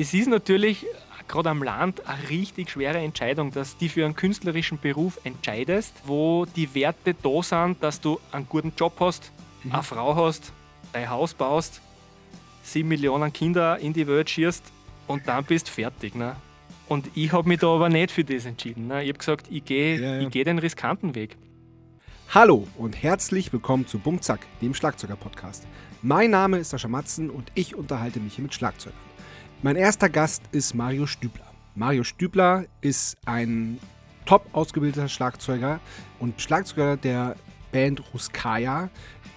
es ist natürlich gerade am Land eine richtig schwere Entscheidung, dass du für einen künstlerischen Beruf entscheidest, wo die Werte da sind, dass du einen guten Job hast, mhm. eine Frau hast, dein Haus baust, sieben Millionen Kinder in die Welt schießt und dann bist du fertig. Ne? Und ich habe mich da aber nicht für das entschieden. Ne? Ich habe gesagt, ich gehe ja, ja. geh den riskanten Weg. Hallo und herzlich willkommen zu Bumzack, dem Schlagzeuger-Podcast. Mein Name ist Sascha Matzen und ich unterhalte mich hier mit Schlagzeugern. Mein erster Gast ist Mario Stübler. Mario Stübler ist ein top ausgebildeter Schlagzeuger und Schlagzeuger der Band Ruskaya,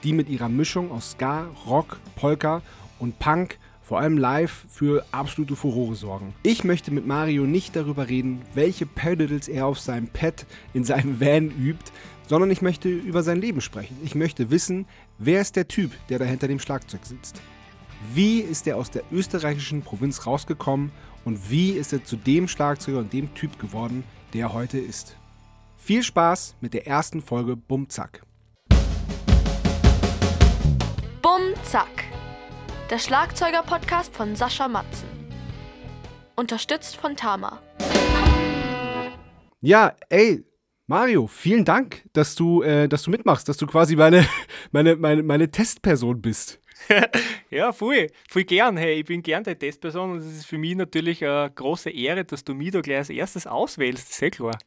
die mit ihrer Mischung aus Ska, Rock, Polka und Punk vor allem live für absolute Furore sorgen. Ich möchte mit Mario nicht darüber reden, welche Pedals er auf seinem Pad in seinem Van übt, sondern ich möchte über sein Leben sprechen. Ich möchte wissen, wer ist der Typ, der da hinter dem Schlagzeug sitzt. Wie ist er aus der österreichischen Provinz rausgekommen und wie ist er zu dem Schlagzeuger und dem Typ geworden, der er heute ist? Viel Spaß mit der ersten Folge Bum Zack. Bum Zack. Der Schlagzeuger-Podcast von Sascha Matzen. Unterstützt von Tama. Ja, ey, Mario, vielen Dank, dass du, äh, dass du mitmachst, dass du quasi meine, meine, meine, meine Testperson bist. ja, voll, voll gern. Hey, ich bin gern deine Testperson und es ist für mich natürlich eine große Ehre, dass du mich da gleich als erstes auswählst. Sehr klar.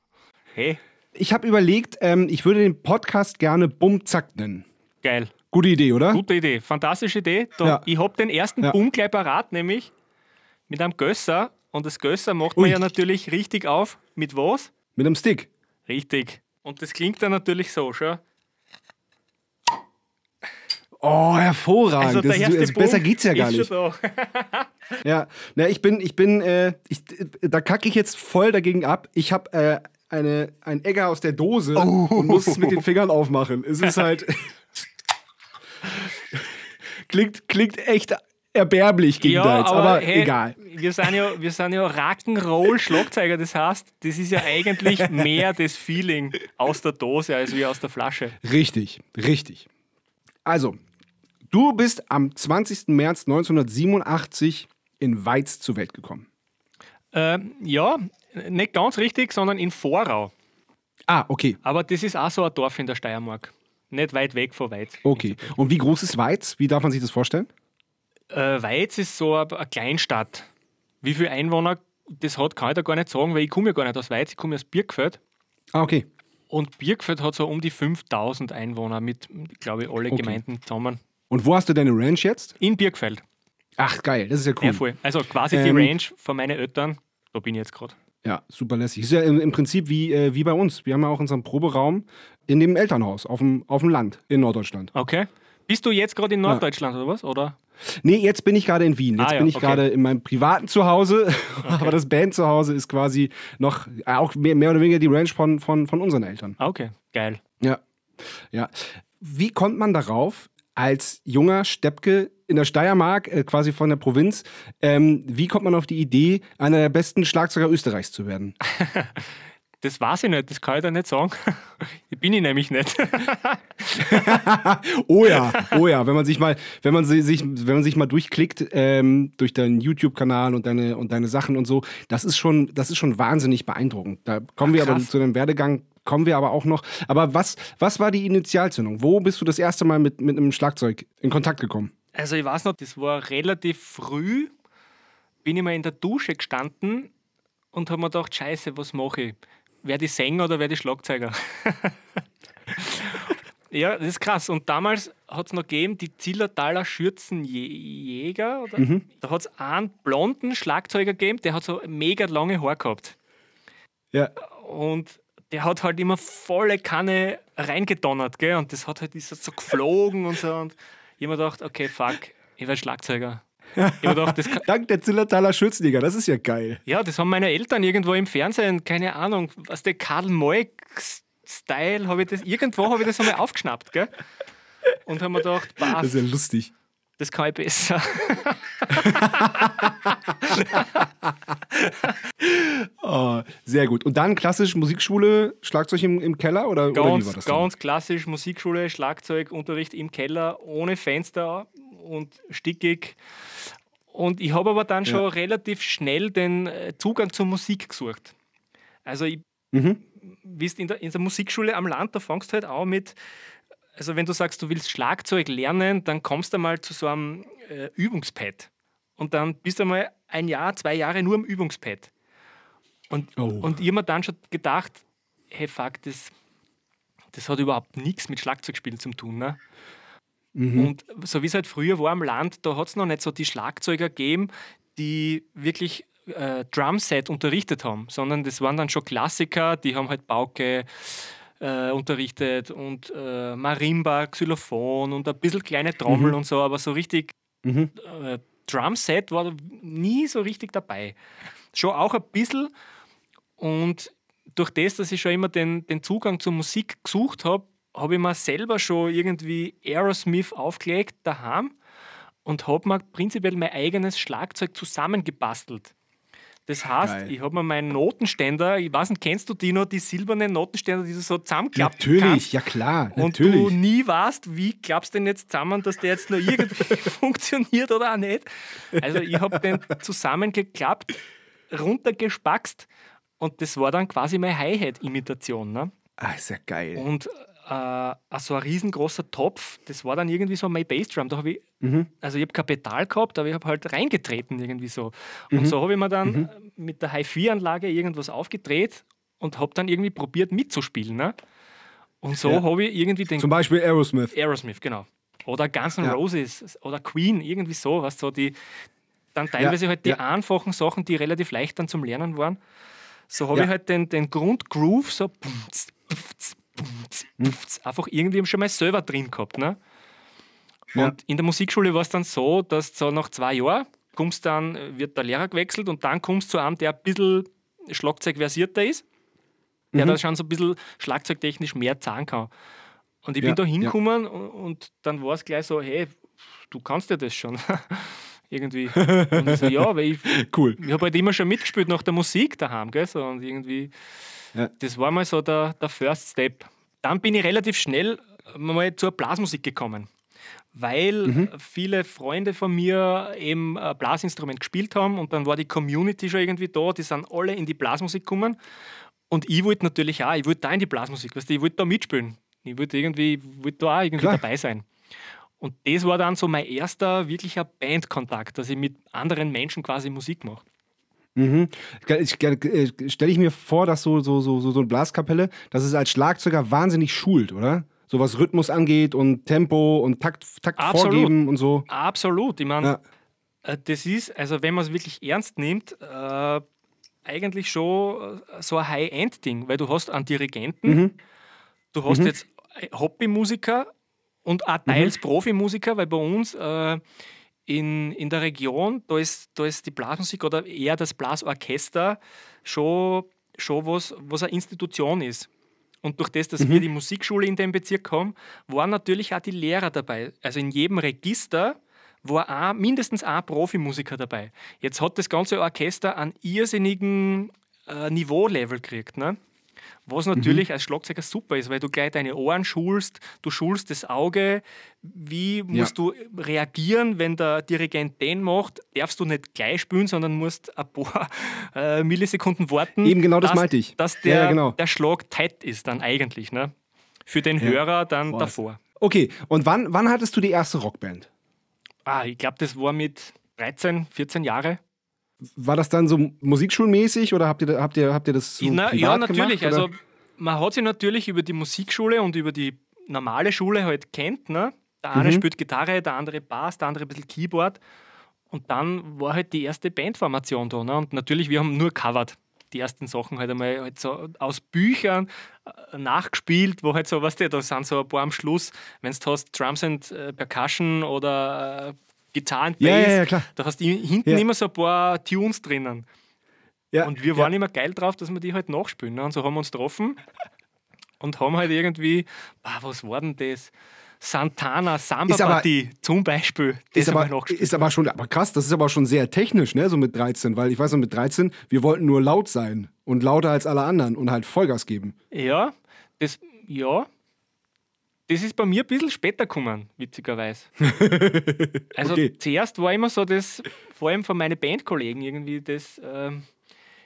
Hey. Ich habe überlegt, ähm, ich würde den Podcast gerne Bumzack nennen. Geil. Gute Idee, oder? Gute Idee, fantastische Idee. Da, ja. Ich habe den ersten ja. Bumm gleich parat, nämlich mit einem Gösser. Und das Gösser macht man Ui. ja natürlich richtig auf. Mit was? Mit einem Stick. Richtig. Und das klingt dann natürlich so, schon. Oh, hervorragend. Also, das ist, also besser geht's ja gar nicht. ja, na, ich bin, ich bin, äh, ich, da kacke ich jetzt voll dagegen ab. Ich habe äh, eine, ein Egger aus der Dose oh. und muss es mit den Fingern aufmachen. Es ist halt. klingt, klingt echt erbärmlich gegen ja, deins, aber, aber hey, egal. Wir sind ja, wir sind ja Rock'n'Roll-Schlagzeuger, das heißt, das ist ja eigentlich mehr das Feeling aus der Dose als wie aus der Flasche. Richtig, richtig. Also, Du bist am 20. März 1987 in Weiz zur Welt gekommen. Äh, ja, nicht ganz richtig, sondern in Vorau. Ah, okay. Aber das ist auch so ein Dorf in der Steiermark. Nicht weit weg von Weiz. Okay. Und wie groß ist Weiz? Wie darf man sich das vorstellen? Äh, Weiz ist so eine Kleinstadt. Wie viele Einwohner das hat, kann ich da gar nicht sagen, weil ich komme ja gar nicht aus Weiz, ich komme aus Birkfeld. Ah, okay. Und Birkfeld hat so um die 5000 Einwohner mit, glaube ich, alle okay. Gemeinden zusammen. Und wo hast du deine Ranch jetzt? In Birkfeld. Ach, geil, das ist ja cool. Ja, voll. Also quasi die ähm, Range von meinen Eltern, da bin ich jetzt gerade. Ja, super lässig. Ist ja im, im Prinzip wie, äh, wie bei uns. Wir haben ja auch unseren Proberaum in dem Elternhaus auf dem, auf dem Land in Norddeutschland. Okay. Bist du jetzt gerade in Norddeutschland ja. oder was? Oder? Nee, jetzt bin ich gerade in Wien. Jetzt ah, ja, bin ich okay. gerade in meinem privaten Zuhause. Okay. Aber das Band-Zuhause ist quasi noch auch mehr, mehr, oder weniger die Range von, von, von unseren Eltern. Ah, okay, geil. Ja. ja. Wie kommt man darauf, als junger Steppke in der Steiermark, äh, quasi von der Provinz. Ähm, wie kommt man auf die Idee, einer der besten Schlagzeuger Österreichs zu werden? Das weiß ich nicht, das kann ich da nicht sagen. Bin ich nämlich nicht. oh ja, oh ja, wenn man sich mal, wenn man sich, wenn man sich mal durchklickt ähm, durch deinen YouTube-Kanal und deine und deine Sachen und so, das ist schon, das ist schon wahnsinnig beeindruckend. Da kommen Ach, wir aber zu deinem Werdegang kommen wir aber auch noch. Aber was, was war die Initialzündung? Wo bist du das erste Mal mit, mit einem Schlagzeug in Kontakt gekommen? Also ich weiß noch, das war relativ früh, bin ich mal in der Dusche gestanden und habe mir gedacht, scheiße, was mache ich? Wer die Sänger oder wer die Schlagzeuger? ja, das ist krass. Und damals hat es noch gegeben, die Zillertaler Schürzenjäger. Mhm. Da hat es einen blonden Schlagzeuger gegeben, der hat so mega lange Haare gehabt. Ja. Und der hat halt immer volle Kanne reingedonnert, gell? Und das hat halt ist so geflogen und so. Und ich habe mir gedacht, okay, fuck, ich werde Schlagzeuger. Gedacht, Dank der Zillertaler Schützliga, das ist ja geil. Ja, das haben meine Eltern irgendwo im Fernsehen, keine Ahnung, was der Karl Moik Style, habe ich das, irgendwo habe ich das einmal aufgeschnappt, gell? Und haben mir gedacht, bah, Das ist ja lustig. Das kann ich besser. oh, sehr gut. Und dann klassisch Musikschule, Schlagzeug im, im Keller oder, ganz, oder wie war das? Ganz dann? klassisch Musikschule, Schlagzeugunterricht im Keller, ohne Fenster und stickig. Und ich habe aber dann schon ja. relativ schnell den äh, Zugang zur Musik gesucht. Also, ich, mhm. wie in der, in der Musikschule am Land, da fängst du halt auch mit, also wenn du sagst, du willst Schlagzeug lernen, dann kommst du mal zu so einem äh, Übungspad. Und dann bist du mal ein Jahr, zwei Jahre nur am Übungspad. Und, oh. und ich habe mir dann schon gedacht, hey, fuck, das, das hat überhaupt nichts mit Schlagzeugspielen zu tun. Ne? Mhm. Und so wie es halt früher war am Land, da hat es noch nicht so die Schlagzeuger gegeben, die wirklich äh, Drumset unterrichtet haben, sondern das waren dann schon Klassiker, die haben halt Pauke äh, unterrichtet und äh, Marimba, Xylophon und ein bisschen kleine Trommel mhm. und so, aber so richtig mhm. äh, Drumset war nie so richtig dabei. Schon auch ein bisschen und durch das, dass ich schon immer den, den Zugang zur Musik gesucht habe, habe ich mir selber schon irgendwie Aerosmith aufgelegt daheim und habe mir prinzipiell mein eigenes Schlagzeug zusammengebastelt. Das heißt, Geil. ich habe mir meinen Notenständer, ich weiß nicht, kennst du die noch, die silbernen Notenständer, die du so zusammenklappen Natürlich, kannst, ja klar. Und natürlich. du nie weißt, wie klappst du denn jetzt zusammen, dass der jetzt noch irgendwie funktioniert oder auch nicht. Also ich habe den zusammengeklappt, runtergespackst und das war dann quasi meine Hi-Hat-Imitation. Ne? Ah, ist ja geil. Und äh, so ein riesengroßer Topf, das war dann irgendwie so mein Bassdrum. Da habe ich, mhm. also ich habe Pedal gehabt, aber ich habe halt reingetreten irgendwie so. Und mhm. so habe ich mir dann mhm. mit der Hi-Fi-Anlage irgendwas aufgedreht und habe dann irgendwie probiert mitzuspielen. Ne? Und so ja. habe ich irgendwie den. Zum Beispiel Aerosmith. Aerosmith, genau. Oder Guns N' ja. Roses oder Queen, irgendwie so, was so die. Dann teilweise ja. halt die einfachen Sachen, die relativ leicht dann zum Lernen waren. So habe ich halt den, den Grundgroove so einfach irgendwie schon mal selber drin gehabt. Ne? Ja. Und in der Musikschule war es dann so, dass so nach zwei Jahren kommst dann, wird der Lehrer gewechselt und dann kommst du zu einem, der ein bisschen Schlagzeugversierter ist, der mhm. da schon so ein bisschen schlagzeugtechnisch mehr zahlen kann. Und ich ja, bin da hingekommen ja. und, und, dann war es gleich so, hey, du kannst ja das schon. irgendwie. Und ich so, ja, weil ich, cool. ich habe halt immer schon mitgespielt nach der Musik daheim, gell? So, und irgendwie ja. Das war mal so der, der First Step. Dann bin ich relativ schnell mal zur Blasmusik gekommen, weil mhm. viele Freunde von mir eben ein Blasinstrument gespielt haben und dann war die Community schon irgendwie da, die sind alle in die Blasmusik gekommen und ich wollte natürlich auch, ich wollte da in die Blasmusik, weißt du, ich wollte da mitspielen. Ich wollte irgendwie, wollte da auch irgendwie Klar. dabei sein. Und das war dann so mein erster wirklicher Bandkontakt, dass ich mit anderen Menschen quasi Musik mache. Mhm. Äh, Stelle ich mir vor, dass so, so, so, so eine Blaskapelle, dass es als Schlagzeuger wahnsinnig schult, oder? So was Rhythmus angeht und Tempo und Takt, Takt vorgeben und so. Absolut. Ich meine, ja. Äh, das ist, also wenn man es wirklich ernst nimmt, äh, eigentlich schon äh, so ein High-End-Ding, weil du hast einen Dirigenten, mhm. du hast mhm. jetzt Hobbymusiker und auch teils mhm. Profimusiker, weil bei uns äh, in, in der Region, da ist, da ist die Blasmusik oder eher das Blasorchester schon, schon was, was eine Institution ist. Und durch das, dass mhm. wir die Musikschule in dem Bezirk haben, waren natürlich auch die Lehrer dabei. Also in jedem Register war auch mindestens ein Profimusiker dabei. Jetzt hat das ganze Orchester einen irrsinnigen äh, Niveaulevel gekriegt. Ne? Was natürlich mhm. als Schlagzeuger super ist, weil du gleich deine Ohren schulst, du schulst das Auge. Wie musst ja. du reagieren, wenn der Dirigent den macht? Darfst du nicht gleich spielen, sondern musst ein paar äh, Millisekunden warten. Eben genau das dass, meinte ich. Dass der, ja, genau. der Schlag tight ist dann eigentlich. Ne? Für den Hörer dann Boah. davor. Okay, und wann, wann hattest du die erste Rockband? Ah, ich glaube, das war mit 13, 14 Jahren. War das dann so musikschulmäßig oder habt ihr, habt ihr, habt ihr das so Na, Ja, natürlich. Gemacht, also man hat sich natürlich über die Musikschule und über die normale Schule halt kennt. Ne? Der eine mhm. spielt Gitarre, der andere Bass, der andere ein bisschen Keyboard. Und dann war halt die erste Bandformation da. Ne? Und natürlich, wir haben nur covered. Die ersten Sachen halt einmal halt so aus Büchern äh, nachgespielt, wo halt so, weißt du, da sind so ein paar am Schluss, wenn du hast Drums and äh, Percussion oder Gitarren, Bass, ja, ja, ja, klar. da hast du hinten immer so ein paar Tunes drinnen. Ja, und wir waren immer geil drauf, dass wir die halt nachspielen. Ne? Und so haben wir uns getroffen und haben halt irgendwie, boah, was war denn das? Santana Samba Party zum Beispiel. Das ist aber, ist aber schon aber krass, das ist aber schon sehr technisch, ne, so mit 13, weil ich weiß noch, mit 13, wir wollten nur laut sein und lauter als alle anderen und halt Vollgas geben. Ja, das, ja, Das ist bei mir ein bisschen später gekommen, witzigerweise. Also Okay. zuerst war immer so das, vor allem von meinen Bandkollegen irgendwie das, ähm,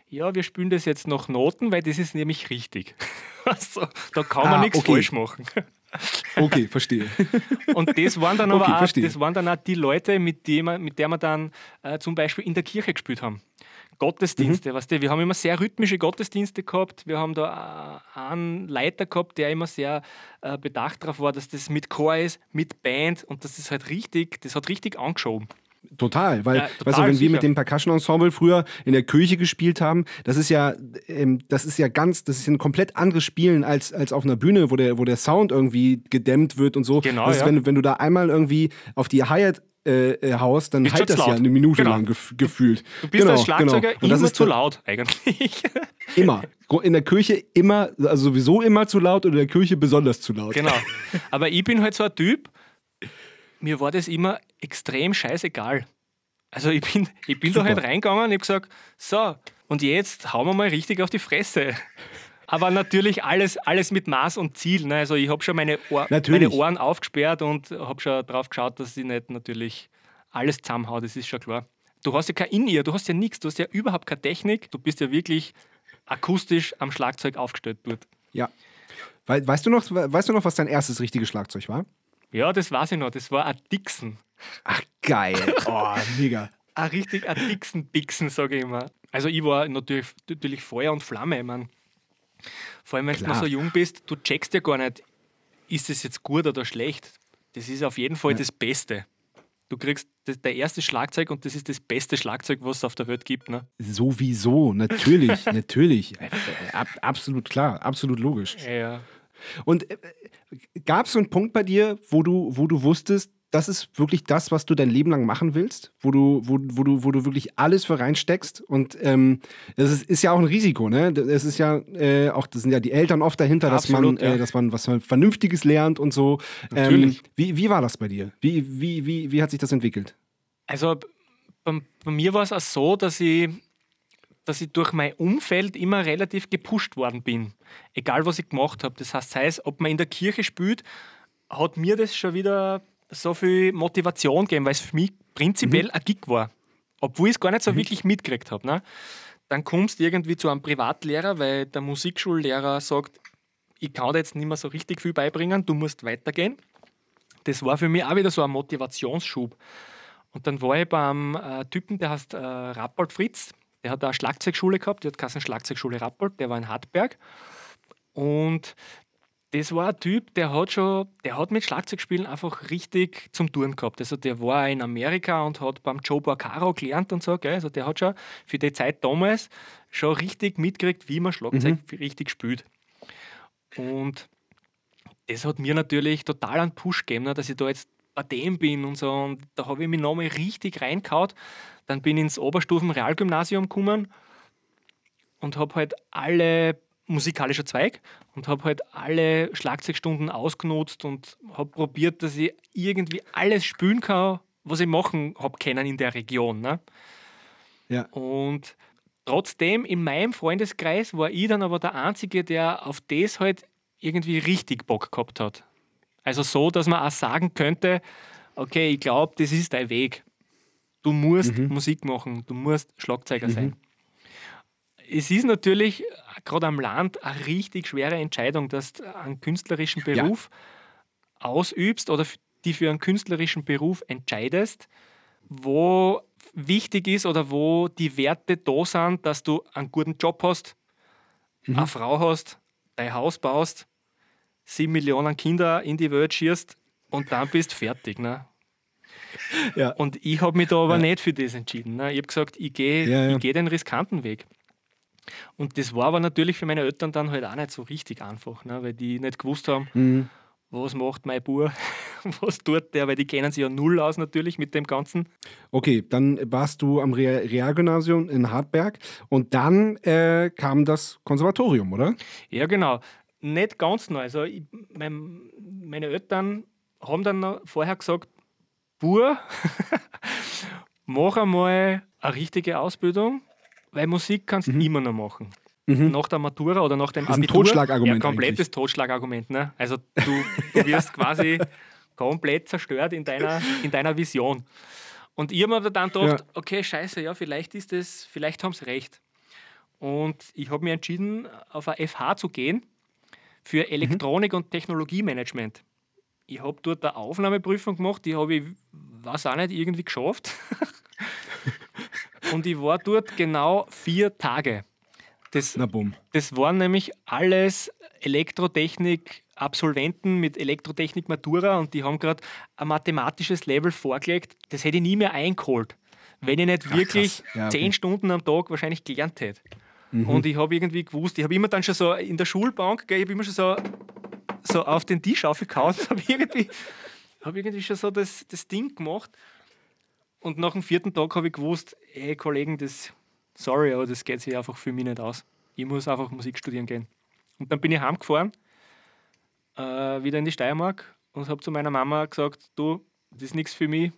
ja, wir spielen das jetzt nach Noten, weil das ist nämlich richtig. Also, da kann man Ah, nichts okay. falsch machen. Okay, verstehe. Und das waren dann aber Okay, auch, verstehe. das waren dann auch die Leute, mit denen wir, mit der wir dann äh, zum Beispiel in der Kirche gespielt haben. Gottesdienste, Mhm. weißt du, wir haben immer sehr rhythmische Gottesdienste gehabt. Wir haben da einen Leiter gehabt, der immer sehr äh, bedacht darauf war, dass das mit Chor ist, mit Band und das ist halt richtig, das hat richtig angeschoben. Total, weil, Ja, weißt du, total, wenn wir sicher. mit dem Percussion Ensemble früher in der Kirche gespielt haben, das ist ja, ähm, das ist ja ganz, das ist ein komplett anderes Spielen als, als auf einer Bühne, wo der, wo der Sound irgendwie gedämmt wird und so. Genau, das ist, ja. wenn, du- wenn du da einmal irgendwie auf die Hi-Hat äh, äh, haust, dann halt das zu ja laut. eine Minute Genau. lang gef gefühlt. Du bist als Schlagzeuger genau. Und das immer ist zu laut eigentlich. Immer. In der Kirche immer, also sowieso immer zu laut und in der Kirche besonders zu laut. genau. Aber ich bin halt so ein Typ, mir war das immer extrem scheißegal. Also ich bin, ich bin da halt reingegangen und habe gesagt, so, und jetzt hauen wir mal richtig auf die Fresse. Aber natürlich alles, alles mit Maß und Ziel. Ne? Also ich habe schon meine, Ohr, meine Ohren aufgesperrt und habe schon drauf geschaut, dass ich nicht natürlich alles zusammenhaue, das ist schon klar. Du hast ja kein In-Ear, du hast ja nichts, du hast ja überhaupt keine Technik, du bist ja wirklich akustisch am Schlagzeug aufgestellt dort. Ja. We weißt, du noch, weißt du noch, was dein erstes richtiges Schlagzeug war? Ja, das weiß ich noch, das war ein Dixon. Ach, geil. Oh, mega. Ein richtig ein Dixon-Bixen, sage ich immer. Also ich war natürlich, natürlich Feuer und Flamme. Ich mein, vor allem, wenn du Klar. noch so jung bist, du checkst ja gar nicht, ist es jetzt gut oder schlecht. Das ist auf jeden Fall das Beste. Du kriegst das, der erste Schlagzeug und das ist das beste Schlagzeug, was es auf der Welt gibt. Ne? Sowieso, natürlich, natürlich. Äh, äh, Ab, absolut klar, absolut logisch. Ja, ja. Und äh, gab es so einen Punkt bei dir, wo du, wo du wusstest, das ist wirklich das, was du dein Leben lang machen willst, wo du, wo, wo du, wo du wirklich alles für reinsteckst. Und ähm, das ist, ist ja auch ein Risiko, ne? Es ist ja äh, auch, das sind ja die Eltern oft dahinter, dass Absolut, man, ja. äh, dass man was Vernünftiges lernt und so. Natürlich. Ähm, wie, wie war das bei dir? Wie, wie, wie, wie hat sich das entwickelt? Also bei, bei mir war es auch so, dass ich, dass ich durch mein Umfeld immer relativ gepusht worden bin. Egal, was ich gemacht habe. Das heißt, sei es, ob man in der Kirche spielt, hat mir das schon wieder so viel Motivation gegeben, weil es für mich prinzipiell ein Gig war. Obwohl ich es gar nicht so wirklich mitgekriegt habe. Ne? Dann kommst du irgendwie zu einem Privatlehrer, weil der Musikschullehrer sagt, ich kann dir jetzt nicht mehr so richtig viel beibringen, du musst weitergehen. Das war für mich auch wieder so ein Motivationsschub. Und dann war ich beim äh, Typen, der heißt äh, Rappold Fritz. Der hat eine Schlagzeugschule gehabt, die hat geheißen Schlagzeugschule Rappold, der war in Hartberg. Und das war ein Typ, der hat schon, der hat mit Schlagzeugspielen einfach richtig zum Touren gehabt. Also der war in Amerika und hat beim Joe Porcaro gelernt und so, gell? Also der hat schon für die Zeit damals schon richtig mitgekriegt, wie man Schlagzeug richtig spielt. Und das hat mir natürlich total einen Push gegeben, ne, dass ich da jetzt bei dem bin und so. Und da habe ich mich nochmal richtig reingehauen. Dann bin ich ins Oberstufen-Realgymnasium gekommen und habe halt alle musikalischer Zweig und habe halt alle Schlagzeugstunden ausgenutzt und habe probiert, dass ich irgendwie alles spielen kann, was ich machen habe können in der Region. Ne? Ja. Und trotzdem, in meinem Freundeskreis war ich dann aber der Einzige, der auf das halt irgendwie richtig Bock gehabt hat. Also so, dass man auch sagen könnte, okay, ich glaube, das ist dein Weg. Du musst Musik machen, du musst Schlagzeuger sein. Es ist natürlich äh, gerade am Land eine richtig schwere Entscheidung, dass du einen künstlerischen Ja. Beruf ausübst oder die für einen künstlerischen Beruf entscheidest, wo wichtig ist oder wo die Werte da sind, dass du einen guten Job hast, eine Frau hast, dein Haus baust, sieben Millionen Kinder in die Welt schießt und dann bist fertig. Ne? Ja. Und ich habe mich da aber nicht für das entschieden. Ne? Ich habe gesagt, ich gehe Ja, ja. ich geh den riskanten Weg. Und das war aber natürlich für meine Eltern dann halt auch nicht so richtig einfach, ne? weil die nicht gewusst haben, Mhm. was macht mein Bub, was tut der, weil die kennen sich ja null aus natürlich mit dem Ganzen. Okay, dann warst du am Real- Realgymnasium in Hartberg und dann äh, kam das Konservatorium, oder? Ja, genau. Nicht ganz neu. Also ich, mein, meine Eltern haben dann vorher gesagt, Bur, mach einmal eine richtige Ausbildung, weil Musik kannst du immer noch machen. nach der Matura oder nach dem Das ist ein Abitur. Totschlagargument Ja, komplettes eigentlich. Totschlagargument. Ne? Also du, du wirst quasi komplett zerstört in deiner, in deiner Vision. Und ich habe mir dann gedacht, Ja. okay, scheiße, ja, vielleicht ist das, vielleicht haben sie recht. Und ich habe mir entschieden, auf eine FH zu gehen für Mhm. Elektronik- und Technologiemanagement. Ich habe dort eine Aufnahmeprüfung gemacht, die habe ich, weiß auch nicht, irgendwie geschafft. und ich war dort genau vier Tage. Das, Na bumm. das waren nämlich alles Elektrotechnik-Absolventen mit Elektrotechnik-Matura und die haben gerade ein mathematisches Level vorgelegt. Das hätte ich nie mehr eingeholt, wenn ich nicht wirklich krass. Ja, okay. zehn Stunden am Tag wahrscheinlich gelernt hätte. Und ich habe irgendwie gewusst, ich habe immer dann schon so in der Schulbank, gell, ich habe immer schon so, so auf den Tisch aufgehauen, habe irgendwie, hab irgendwie schon so das, das Ding gemacht. Und nach dem vierten Tag habe ich gewusst, ey Kollegen, das, sorry, aber das geht sich einfach für mich nicht aus. Ich muss einfach Musik studieren gehen. Und dann bin ich heimgefahren, äh, wieder in die Steiermark und habe zu meiner Mama gesagt, du, das ist nichts für mich,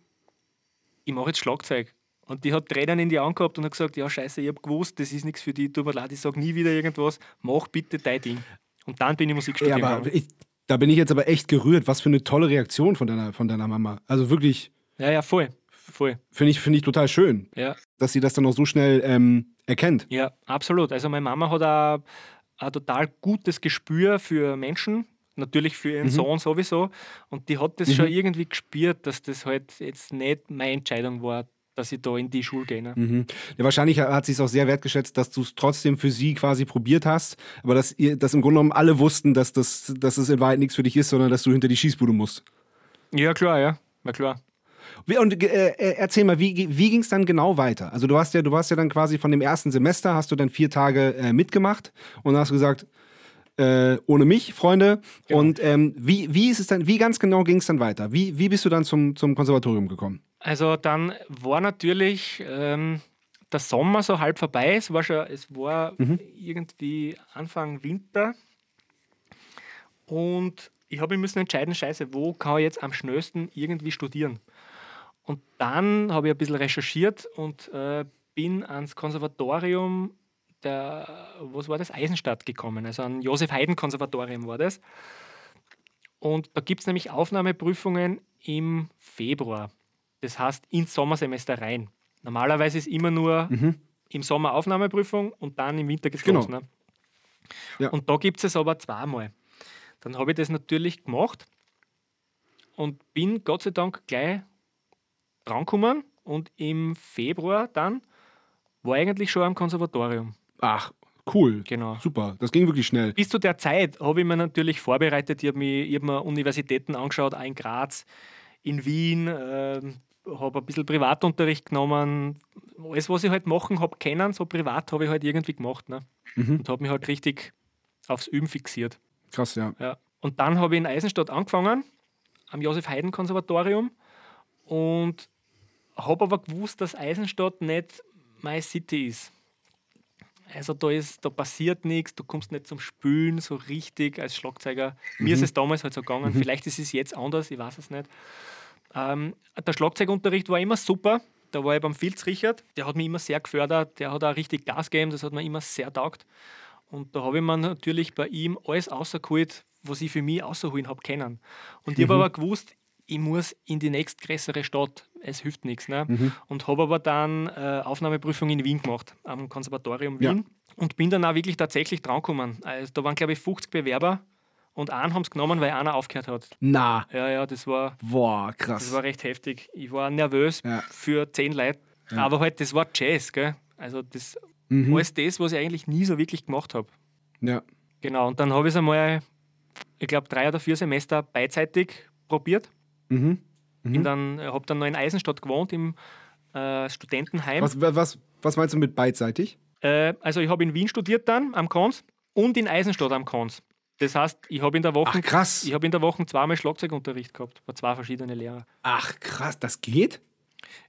ich mache jetzt Schlagzeug. Und die hat Tränen in die Augen gehabt und hat gesagt, ja scheiße, ich habe gewusst, das ist nichts für dich, tut mir leid, ich sage nie wieder irgendwas, mach bitte dein Ding. Und dann bin ich Musik Ja, studieren aber gegangen. ich, da bin ich jetzt aber echt gerührt. Was für eine tolle Reaktion von deiner, von deiner Mama. Also wirklich, Ja, ja, voll, voll. finde ich, finde ich total schön, Ja, dass sie das dann auch so schnell ähm, erkennt. Ja, absolut. Also meine Mama hat ein, ein total gutes Gespür für Menschen, natürlich für ihren Sohn sowieso. Und die hat das schon irgendwie gespürt, dass das halt jetzt nicht meine Entscheidung war, dass ich da in die Schule gehe. Ne? Mhm. Ja, wahrscheinlich hat sie es auch sehr wertgeschätzt, dass du es trotzdem für sie quasi probiert hast, aber dass, ihr, dass im Grunde genommen alle wussten, dass das, dass es in Wahrheit nichts für dich ist, sondern dass du hinter die Schießbude musst. Ja, klar, ja. Na klar. Und äh, äh, erzähl mal, wie, wie ging es dann genau weiter? Also du hast ja, du hast ja dann quasi von dem ersten Semester hast du dann vier Tage äh, mitgemacht und hast gesagt, äh, ohne mich, Freunde. Genau. Und ähm, wie, wie ist es dann, wie ganz genau ging es dann weiter? Wie, wie bist du dann zum, zum Konservatorium gekommen? Also dann war natürlich ähm, der Sommer so halb vorbei. Es war schon, es war irgendwie Anfang Winter. Und ich habe mich müssen entscheiden, scheiße, wo kann ich jetzt am schnellsten irgendwie studieren? Und dann habe ich ein bisschen recherchiert und äh, bin ans Konservatorium der, was war das, Eisenstadt gekommen. Also an Josef-Haydn-Konservatorium war das. Und da gibt es nämlich Aufnahmeprüfungen im Februar. Das heißt ins Sommersemester rein. Normalerweise ist immer nur im Sommer Aufnahmeprüfung und dann im Winter geht's Genau. los. Ne? Ja. Und da gibt es aber zweimal. Dann habe ich das natürlich gemacht und bin Gott sei Dank gleich drangekommen. Und im Februar dann war ich eigentlich schon am Konservatorium. Ach, cool. Genau. Super. Das ging wirklich schnell. Bis zu der Zeit habe ich mir natürlich vorbereitet. Ich habe hab mir Universitäten angeschaut, auch in Graz, in Wien, ähm, habe ein bisschen Privatunterricht genommen. Alles, was ich halt machen habe kennen, so privat habe ich halt irgendwie gemacht. Ne? Und habe mich halt richtig aufs Üben fixiert. Krass, ja. Ja. Und dann habe ich in Eisenstadt angefangen, am Josef-Haydn-Konservatorium. Und habe aber gewusst, dass Eisenstadt nicht meine City ist. Also da, ist, da passiert nichts, du kommst nicht zum Spülen so richtig als Schlagzeuger. Mir ist es damals halt so gegangen, vielleicht ist es jetzt anders, ich weiß es nicht. Ähm, der Schlagzeugunterricht war immer super. Da war ich beim Filz Richard, der hat mich immer sehr gefördert, der hat auch richtig Gas gegeben, das hat mir immer sehr taugt. Und da habe ich mir natürlich bei ihm alles rausgeholt, was ich für mich rausholen habe können. Und ich habe aber gewusst, ich muss in die nächstgrößere Stadt, es hilft nichts. Ne? Und habe aber dann äh, Aufnahmeprüfung in Wien gemacht, am Konservatorium Ja. Wien. Und bin dann auch wirklich tatsächlich drangekommen. Also, da waren, glaube ich, 50 Bewerber und einen haben es genommen, weil einer aufgehört hat. Na, Ja, ja, das war, boah, krass. das war recht heftig. Ich war nervös Ja. für zehn Leute, aber halt, das war Jazz, gell? Also das Mhm. alles das, was ich eigentlich nie so wirklich gemacht habe. Ja. Genau, und dann habe ich es einmal, ich glaube, drei oder vier Semester beidseitig probiert. Mhm. Bin dann, habe dann noch in Eisenstadt gewohnt, im äh, Studentenheim. Was, was, was meinst du mit beidseitig? Äh, also ich habe in Wien studiert dann am Kons und in Eisenstadt am Kons. Das heißt, ich habe in der Woche, Ach, krass. ich habe in der Woche zweimal Schlagzeugunterricht gehabt, bei zwei verschiedene Lehrer. Ach, krass, das geht?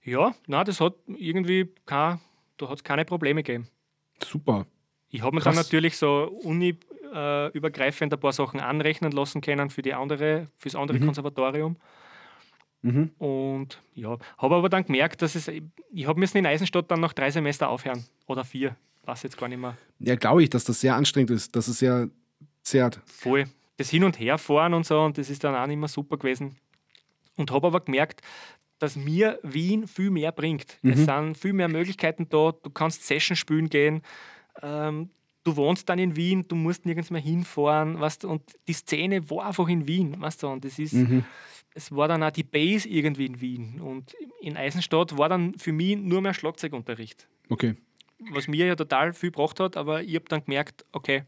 Ja, na, das hat irgendwie kein, da hat es keine Probleme gegeben. Super. Ich habe mir dann Krass. natürlich so uni-übergreifend ein paar Sachen anrechnen lassen können für die andere, fürs andere Konservatorium. Mhm. Und ja, habe aber dann gemerkt, dass es, ich habe müssen in Eisenstadt dann noch drei Semester aufhören oder vier. weiß jetzt gar nicht mehr. Ja, glaube ich, dass das sehr anstrengend ist, dass es sehr zerrt. Voll. Das Hin- und Herfahren und so, und das ist dann auch nicht mehr super gewesen. Und habe aber gemerkt, dass mir Wien viel mehr bringt. Mhm. Es sind viel mehr Möglichkeiten da. Du kannst Session spielen gehen. Ähm, du wohnst dann in Wien, du musst nirgends mehr hinfahren. Weißt, du, und die Szene war einfach in Wien. Weißt du, und das ist, Mhm. Es war dann auch die Base irgendwie in Wien. Und in Eisenstadt war dann für mich nur mehr Schlagzeugunterricht. Okay. Was mir ja total viel gebracht hat, aber ich habe dann gemerkt, okay,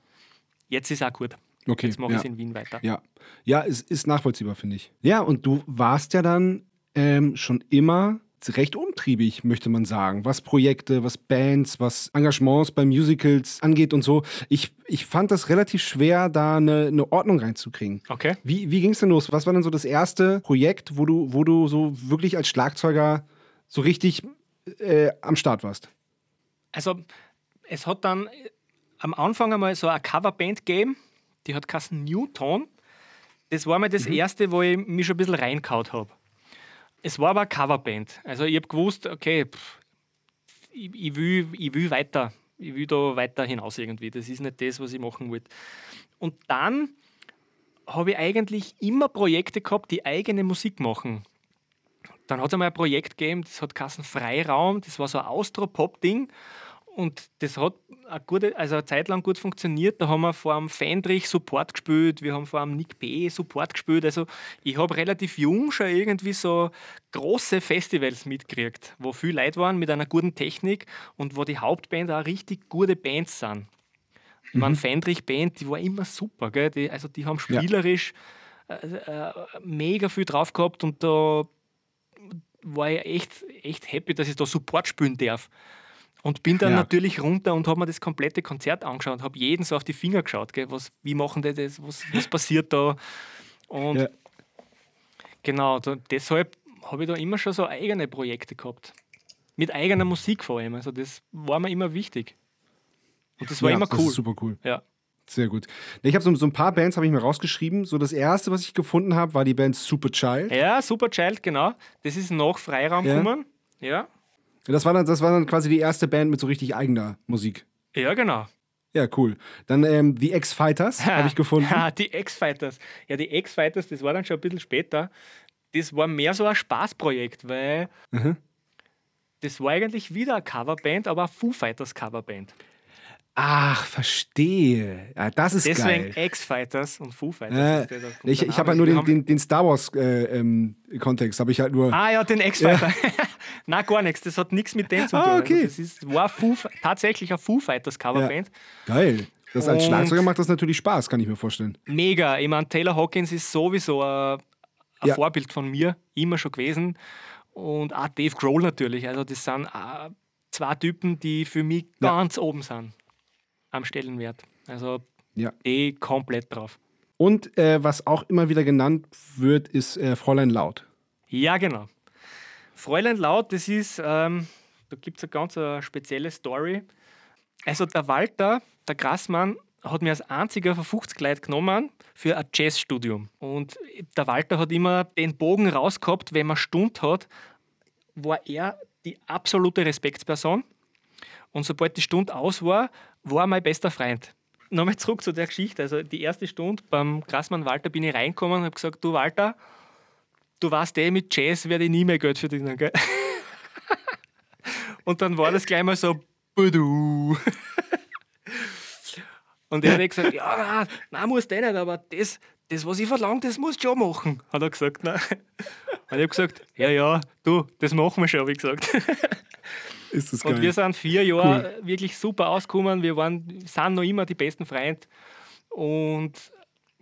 jetzt ist auch gut. Okay. Jetzt mache ja. ich es in Wien weiter. Ja, ja, es ist nachvollziehbar, finde ich. Ja, und du warst ja dann ähm, schon immer recht umtriebig, möchte man sagen, was Projekte, was Bands, was Engagements bei Musicals angeht und so. Ich, ich fand das relativ schwer, da eine, eine Ordnung reinzukriegen. Okay. Wie, wie ging es denn los? Was war denn so das erste Projekt, wo du, wo du so wirklich als Schlagzeuger so richtig äh, am Start warst? Also, es hat dann äh, am Anfang einmal so eine Coverband gegeben, die hat geheißen Newton. Das war mal das erste, wo ich mich schon ein bisschen reingehaut habe. Es war aber Coverband. Also, ich habe gewusst, okay, pff, ich, ich, will, ich will weiter. Ich will da weiter hinaus irgendwie. Das ist nicht das, was ich machen wollte. Und dann habe ich eigentlich immer Projekte gehabt, die eigene Musik machen. Dann hat es einmal ein Projekt gegeben, das hat Kassen Freiraum, das war so ein Austro-Pop-Ding. Und das hat eine, gute, also eine Zeit lang gut funktioniert. Da haben wir vor einem Fendrich Support gespielt, wir haben vor einem Nick B. Support gespielt. Also ich habe relativ jung schon irgendwie so große Festivals mitgekriegt, wo viele Leute waren mit einer guten Technik und wo die Hauptband auch richtig gute Bands sind. Ich meine, Fendrich Band, die war immer super. Gell? Die, also die haben Ja. spielerisch äh, äh, mega viel drauf gehabt und da war ich echt, echt happy, dass ich da Support spielen darf. Und bin dann Ja. natürlich runter und habe mir das komplette Konzert angeschaut, habe jeden so auf die Finger geschaut, gell? Was, wie machen die das, was, was passiert da. Und Ja. genau, da, deshalb habe ich da immer schon so eigene Projekte gehabt. Mit eigener Musik vor allem. Also das war mir immer wichtig. Und das war ja, immer Das cool. ist super cool. Ja. Sehr gut. Ich habe so, so ein paar Bands habe ich mir rausgeschrieben. So das erste, was ich gefunden habe, war die Band Superchild. ja, Super Child, genau. Das ist nach Freiraum Ja. gekommen. Ja. Das war, dann, das war dann quasi die erste Band mit so richtig eigener Musik. Ja, genau. Ja, cool. Dann ähm, die X-Fighters habe ich gefunden. Ja, die X-Fighters. Ja, die X-Fighters, das war dann schon ein bisschen später. Das war mehr so ein Spaßprojekt, weil Mhm. das war eigentlich wieder eine Coverband, aber eine Foo Fighters Coverband. Ach, verstehe. Ja, das ist Deswegen geil. X-Fighters und Foo Fighters. Äh, ich ich habe halt nur den, den, den Star Wars-Kontext, habe ich halt nur. Ah ja, den X-Fighter. Nein, gar nichts. Das hat nichts mit dem zu tun. Ah, okay. Also das ist, war Foo, tatsächlich eine Foo Fighters Coverband. Geil. Das als Und- Schlagzeuger macht das natürlich Spaß, kann ich mir vorstellen. Mega. Ich meine, Taylor Hawkins ist sowieso ein, ein Ja. Vorbild von mir, immer schon gewesen. Und auch Dave Grohl natürlich. Also, das sind auch zwei Typen, die für mich Ja. ganz oben sind am Stellenwert. Also, Ja. eh komplett drauf. Und äh, was auch immer wieder genannt wird, ist äh, Fräulein Laut. Ja, genau. Fräulein Laut, das ist, ähm, da gibt es eine ganz äh, spezielle Story. Also der Walter, der Grassmann, hat mir als einziger auf ein 50 Leute genommen für ein Jazzstudium. Und der Walter hat immer den Bogen rausgehabt, wenn man Stund hat, war er die absolute Respektsperson. Und sobald die Stunde aus war, war mein bester Freund. Nochmal zurück zu der Geschichte. Also die erste Stunde beim Grassmann Walter bin ich reingekommen und habe gesagt, du Walter, du weißt eh, mit Jazz werde ich nie mehr Geld verdienen, gell? Und dann war das gleich mal so, Budu. Und er hat gesagt, ja, nein, nein musst du eh nicht, aber das, das, was ich verlange, das musst du schon machen, hat er gesagt. Ne? Und ich habe gesagt, ja, ja, du, das machen wir schon, habe ich gesagt. Ist das Und geil. wir sind vier Jahre wirklich super ausgekommen. Wir waren, sind noch immer die besten Freunde. Und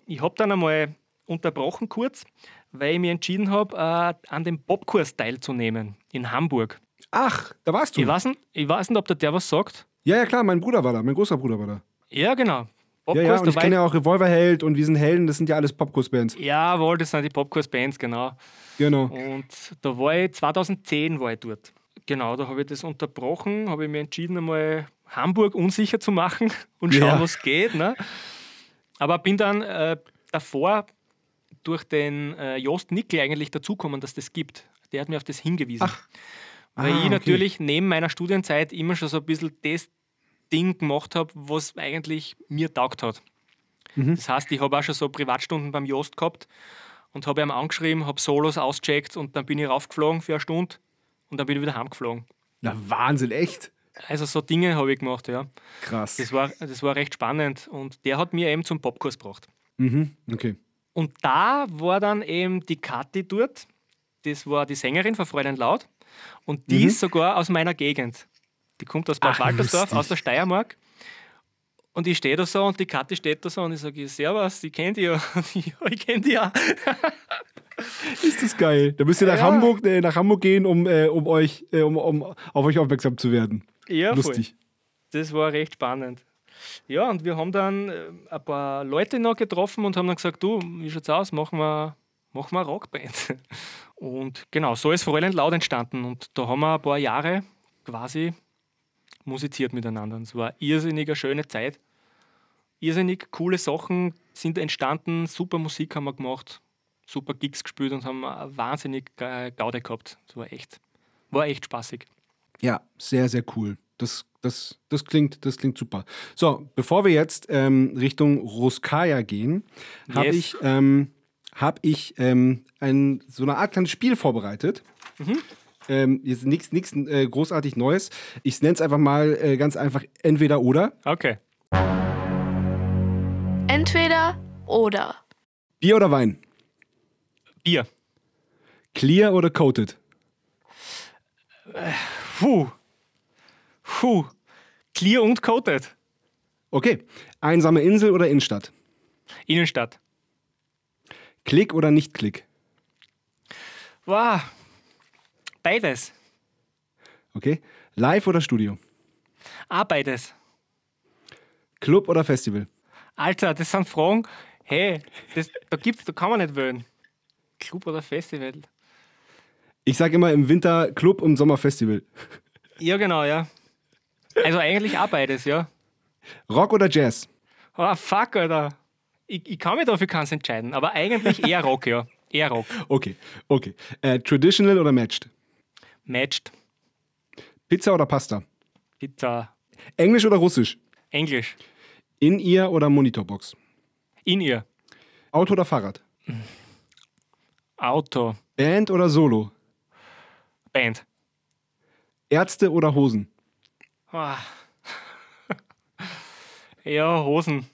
ich habe dann einmal unterbrochen kurz, weil ich mich entschieden habe, äh, an dem Popkurs teilzunehmen in Hamburg. Ach, da warst du. Ich weiß, nicht, ich weiß nicht, ob der, der was sagt. ja, ja, klar, mein Bruder war da, mein großer Bruder war da. Ja, genau. Ja, ja, und ich kenne ja auch Revolverheld und Wir sind Helden, das sind ja alles Popkurs-Bands. Jawohl, das sind die Popkurs-Bands, genau. Genau. Und da war ich, 2010 war ich dort. Genau, da habe ich das unterbrochen, habe ich mir entschieden, einmal Hamburg unsicher zu machen und schauen, Ja. was geht. Ne? Aber bin dann äh, davor durch den äh, Jost Nickel eigentlich dazugekommen, dass das gibt. Der hat mir auf das hingewiesen. Ach. Weil Ah, ich okay. natürlich neben meiner Studienzeit immer schon so ein bisschen das Ding gemacht habe, was eigentlich mir taugt hat. Das heißt, ich habe auch schon so Privatstunden beim Jost gehabt und habe ihm angeschrieben, habe Solos ausgecheckt und dann bin ich raufgeflogen für eine Stunde und dann bin ich wieder heimgeflogen. Na, Wahnsinn, echt? Also so Dinge habe ich gemacht, ja. Krass. Das war, das war recht spannend und der hat mir eben zum Popkurs gebracht. Mhm, okay. Und da war dann eben die Kathi dort, das war die Sängerin von Fräulein Laut und die ist sogar aus meiner Gegend. Die kommt aus Bad Ach, Waltersdorf, lustig. aus der Steiermark. Und ich stehe da so und die Kathi steht da so und ich sage, Servus, ich kenne die ja. ja, ich kenne die ja. Ist das geil. Da müsst ihr nach, Ja. Hamburg, äh, nach Hamburg gehen, um, äh, um, euch, äh, um, um auf euch aufmerksam zu werden. Ja, voll. Lustig. Das war recht spannend. Ja, und wir haben dann äh, ein paar Leute noch getroffen und haben dann gesagt, du, wie schaut's aus? Machen wir, machen wir eine Rockband. Und genau, so ist Fräulein Laut entstanden. Und da haben wir ein paar Jahre quasi musiziert miteinander. Es war eine irrsinnig schöne Zeit. Irrsinnig coole Sachen sind entstanden, super Musik haben wir gemacht, super Gigs gespielt und haben wahnsinnig Gaude gehabt. Das war echt, war echt spaßig. Ja, sehr, sehr cool. Das, das, das, klingt, das klingt super. So, bevor wir jetzt ähm, Richtung Ruskaya gehen, habe Yes. ich, ähm, hab ich ähm, ein, so eine Art kleines Spiel vorbereitet. Ähm, jetzt nichts äh, großartig Neues. Ich nenne es einfach mal äh, ganz einfach entweder oder. Okay. Entweder oder. Bier oder Wein? Bier. Clear oder coated? Puh. Puh. Clear und coated. Okay. Einsame Insel oder Innenstadt? Innenstadt. Klick oder nicht Klick? Wow. Beides. Okay. Live oder Studio? Auch beides. Club oder Festival? Alter, das sind Fragen. Hey, das, da gibt's, da kann man nicht wählen. Club oder Festival? Ich sage immer im Winter Club, im Sommer Festival. Ja, genau, ja. Also eigentlich auch beides, ja. Rock oder Jazz? Oh, fuck, Alter. Ich, ich kann mich dafür keins entscheiden, aber eigentlich eher Rock, ja. Eher Rock. Okay, okay. Äh, traditional oder matched? Matched. Pizza oder Pasta? Pizza. Englisch oder Russisch? Englisch. In ihr oder Monitorbox? In ihr. Auto oder Fahrrad? Auto. Band oder Solo? Band. Ärzte oder Hosen? Ah. Ja, Hosen.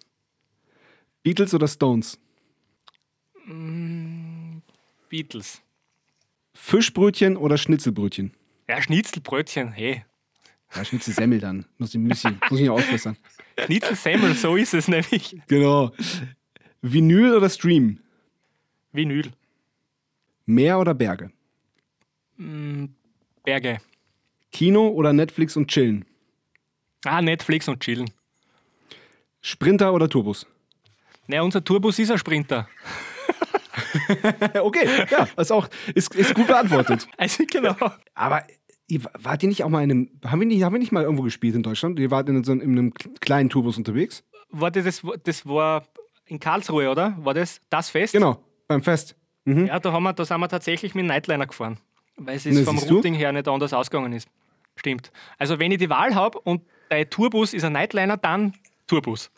Beatles oder Stones? Beatles. Fischbrötchen oder Schnitzelbrötchen? Ja, Schnitzelbrötchen, hey. Ja, Schnitzelsemmel dann. Muss ich, muss ich, muss ich noch ausbessern. Schnitzelsemmel, so ist es nämlich. Genau. Vinyl oder Stream? Vinyl. Meer oder Berge? Berge. Kino oder Netflix und chillen? Ah, Netflix und chillen. Sprinter oder Turbus? Naja, unser Tourbus ist ein Sprinter. Okay, ja, ist auch ist, ist gut beantwortet. Also genau. Aber wart ihr nicht auch mal in einem, haben wir nicht, haben wir nicht mal irgendwo gespielt in Deutschland? Ihr wart in, so, in einem kleinen Tourbus unterwegs? Warte, das, das war in Karlsruhe, oder? War das das Fest? Genau, beim Fest. Mhm. Ja, da, haben wir, da sind wir tatsächlich mit Nightliner gefahren. Weil es Na, vom siehst du? Routing her nicht anders ausgegangen ist. Stimmt. Also wenn ich die Wahl habe und dein Tourbus ist ein Nightliner, dann Tourbus.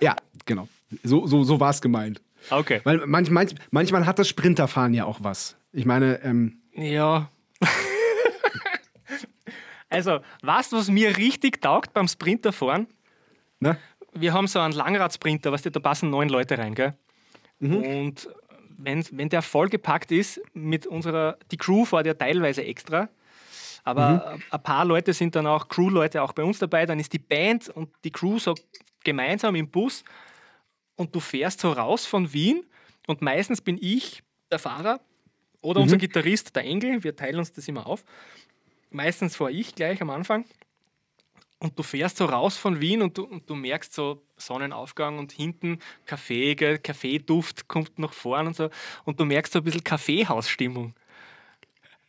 Ja, genau. So, so, so war es gemeint. Okay. Weil manch, manch, manchmal hat das Sprinterfahren ja auch was. Ich meine, ähm, Ja. also, weißt du, was mir richtig taugt beim Sprinterfahren? ne? wir haben so einen Langradsprinter, weißt du, da passen neun Leute rein, gell? Und wenn, wenn der vollgepackt ist mit unserer, die Crew fährt ja teilweise extra, aber ein paar Leute sind dann auch Crew-Leute auch bei uns dabei, dann ist die Band und die Crew so gemeinsam im Bus und du fährst so raus von Wien und meistens bin ich der Fahrer oder unser Gitarrist, der Engel, wir teilen uns das immer auf. Meistens fahre ich gleich am Anfang und du fährst so raus von Wien und du, und du merkst so Sonnenaufgang und hinten Kaffee, Kaffeeduft kommt nach vorn und so. Und du merkst so ein bisschen Kaffeehausstimmung.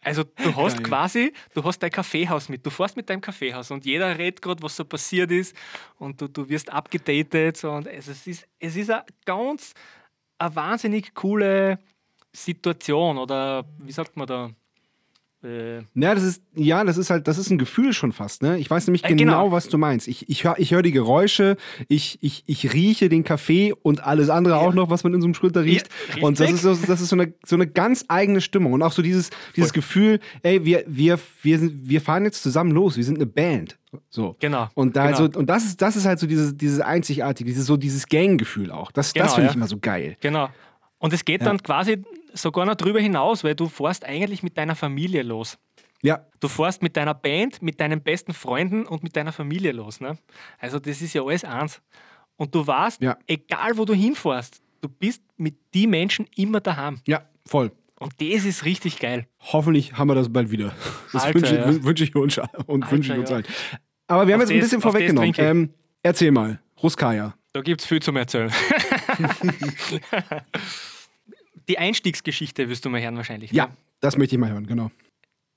Also du hast Geil. quasi, du hast dein Kaffeehaus mit. Du fährst mit deinem Kaffeehaus und jeder redet gerade, was so passiert ist und du, du wirst abgedatet. So, und es, es ist, es ist eine ganz, eine wahnsinnig coole Situation oder wie sagt man da? Äh, Ja, das ist, ja, das ist halt, das ist ein Gefühl schon fast, ne? Ich weiß nämlich Äh, genau, genau. was du meinst. Ich, ich höre ich hör die Geräusche, ich, ich, ich rieche den Kaffee und alles andere auch noch, was man in so einem Sprinter riecht. Ja, und das ist, so, das ist so, eine, so eine ganz eigene Stimmung. Und auch so dieses, dieses Gefühl, ey, wir, wir, wir, sind, wir fahren jetzt zusammen los, wir sind eine Band. So. Genau, Und, da genau. so, und das ist, das ist halt so dieses, dieses einzigartige, dieses, so dieses Gang-Gefühl auch. Das, das Genau, finde ich ja. immer so geil. Genau. Und es geht Ja. dann quasi sogar noch drüber hinaus, weil du fährst eigentlich mit deiner Familie los. Ja, Du fährst mit deiner Band, mit deinen besten Freunden und mit deiner Familie los. Ne? Also das ist ja alles eins. Und du weißt, Ja. egal wo du hinfährst, du bist mit den Menschen immer daheim. ja, voll. Und das ist richtig geil. Hoffentlich haben wir das bald wieder. Das Alter, wünsche, ja. ich- wünsche ich uns und Alter, wünsche ich uns ja. allen. Aber wir haben Auf jetzt ein bisschen vorweggenommen. Ähm, erzähl mal, Ruskaya. Da gibt es viel zum Erzählen. Die Einstiegsgeschichte wirst du mal hören wahrscheinlich. ne? Ja, das möchte ich mal hören, genau.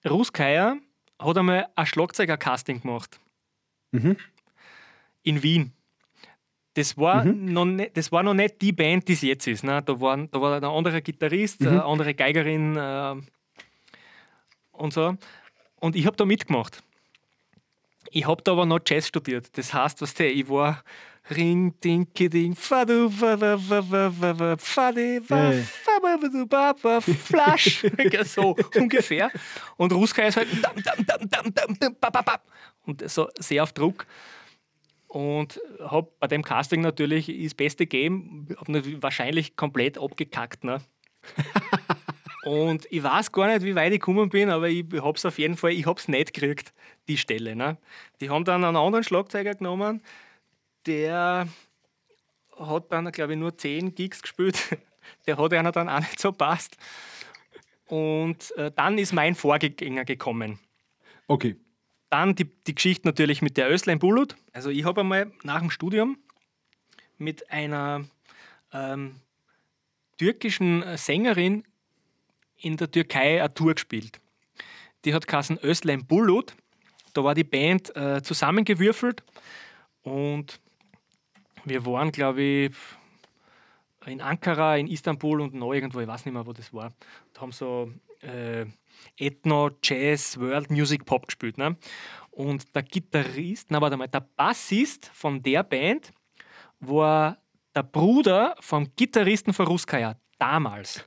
Ruskaya hat einmal ein Schlagzeuger-Casting gemacht. Mhm. In Wien. Das war, noch nicht, das war noch nicht die Band, die es jetzt ist. Ne? Da, waren, da war ein anderer Gitarrist, Mhm. eine andere Geigerin äh, und so. Und ich habe da mitgemacht. Ich habe da aber noch Jazz studiert. Das heißt, was der, ich war Ring, Dinki, Ding, Fadu, Fadu, Fadu, Fadu. Fadu, Flash. so ungefähr. Und Ruska ist halt und so sehr auf Druck. Und habe bei dem Casting natürlich das Beste habe wahrscheinlich komplett abgekackt. Ne? Und ich weiß gar nicht, wie weit ich gekommen bin, aber ich habe es auf jeden Fall, ich habe es nicht gekriegt, die Stelle. Ne? Die haben dann einen anderen Schlagzeuger genommen, der hat dann, glaube ich, nur 10 Gigs gespielt. Der hat einer dann auch nicht so passt. Und äh, dann ist mein Vorgänger gekommen. Okay. Dann die, die Geschichte natürlich mit der Özlem Bulut. Also ich habe einmal nach dem Studium mit einer ähm, türkischen Sängerin in der Türkei eine Tour gespielt. Die hat geheißen Özlem Bulut. Da war die Band äh, zusammengewürfelt und wir waren, glaube ich, in Ankara, in Istanbul und noch irgendwo, ich weiß nicht mehr, wo das war. Da haben so äh, Ethno, Jazz, World Music, Pop gespielt. Ne? Und der Gitarrist, na warte mal, der Bassist von der Band war der Bruder vom Gitarristen von Ruskaya, damals.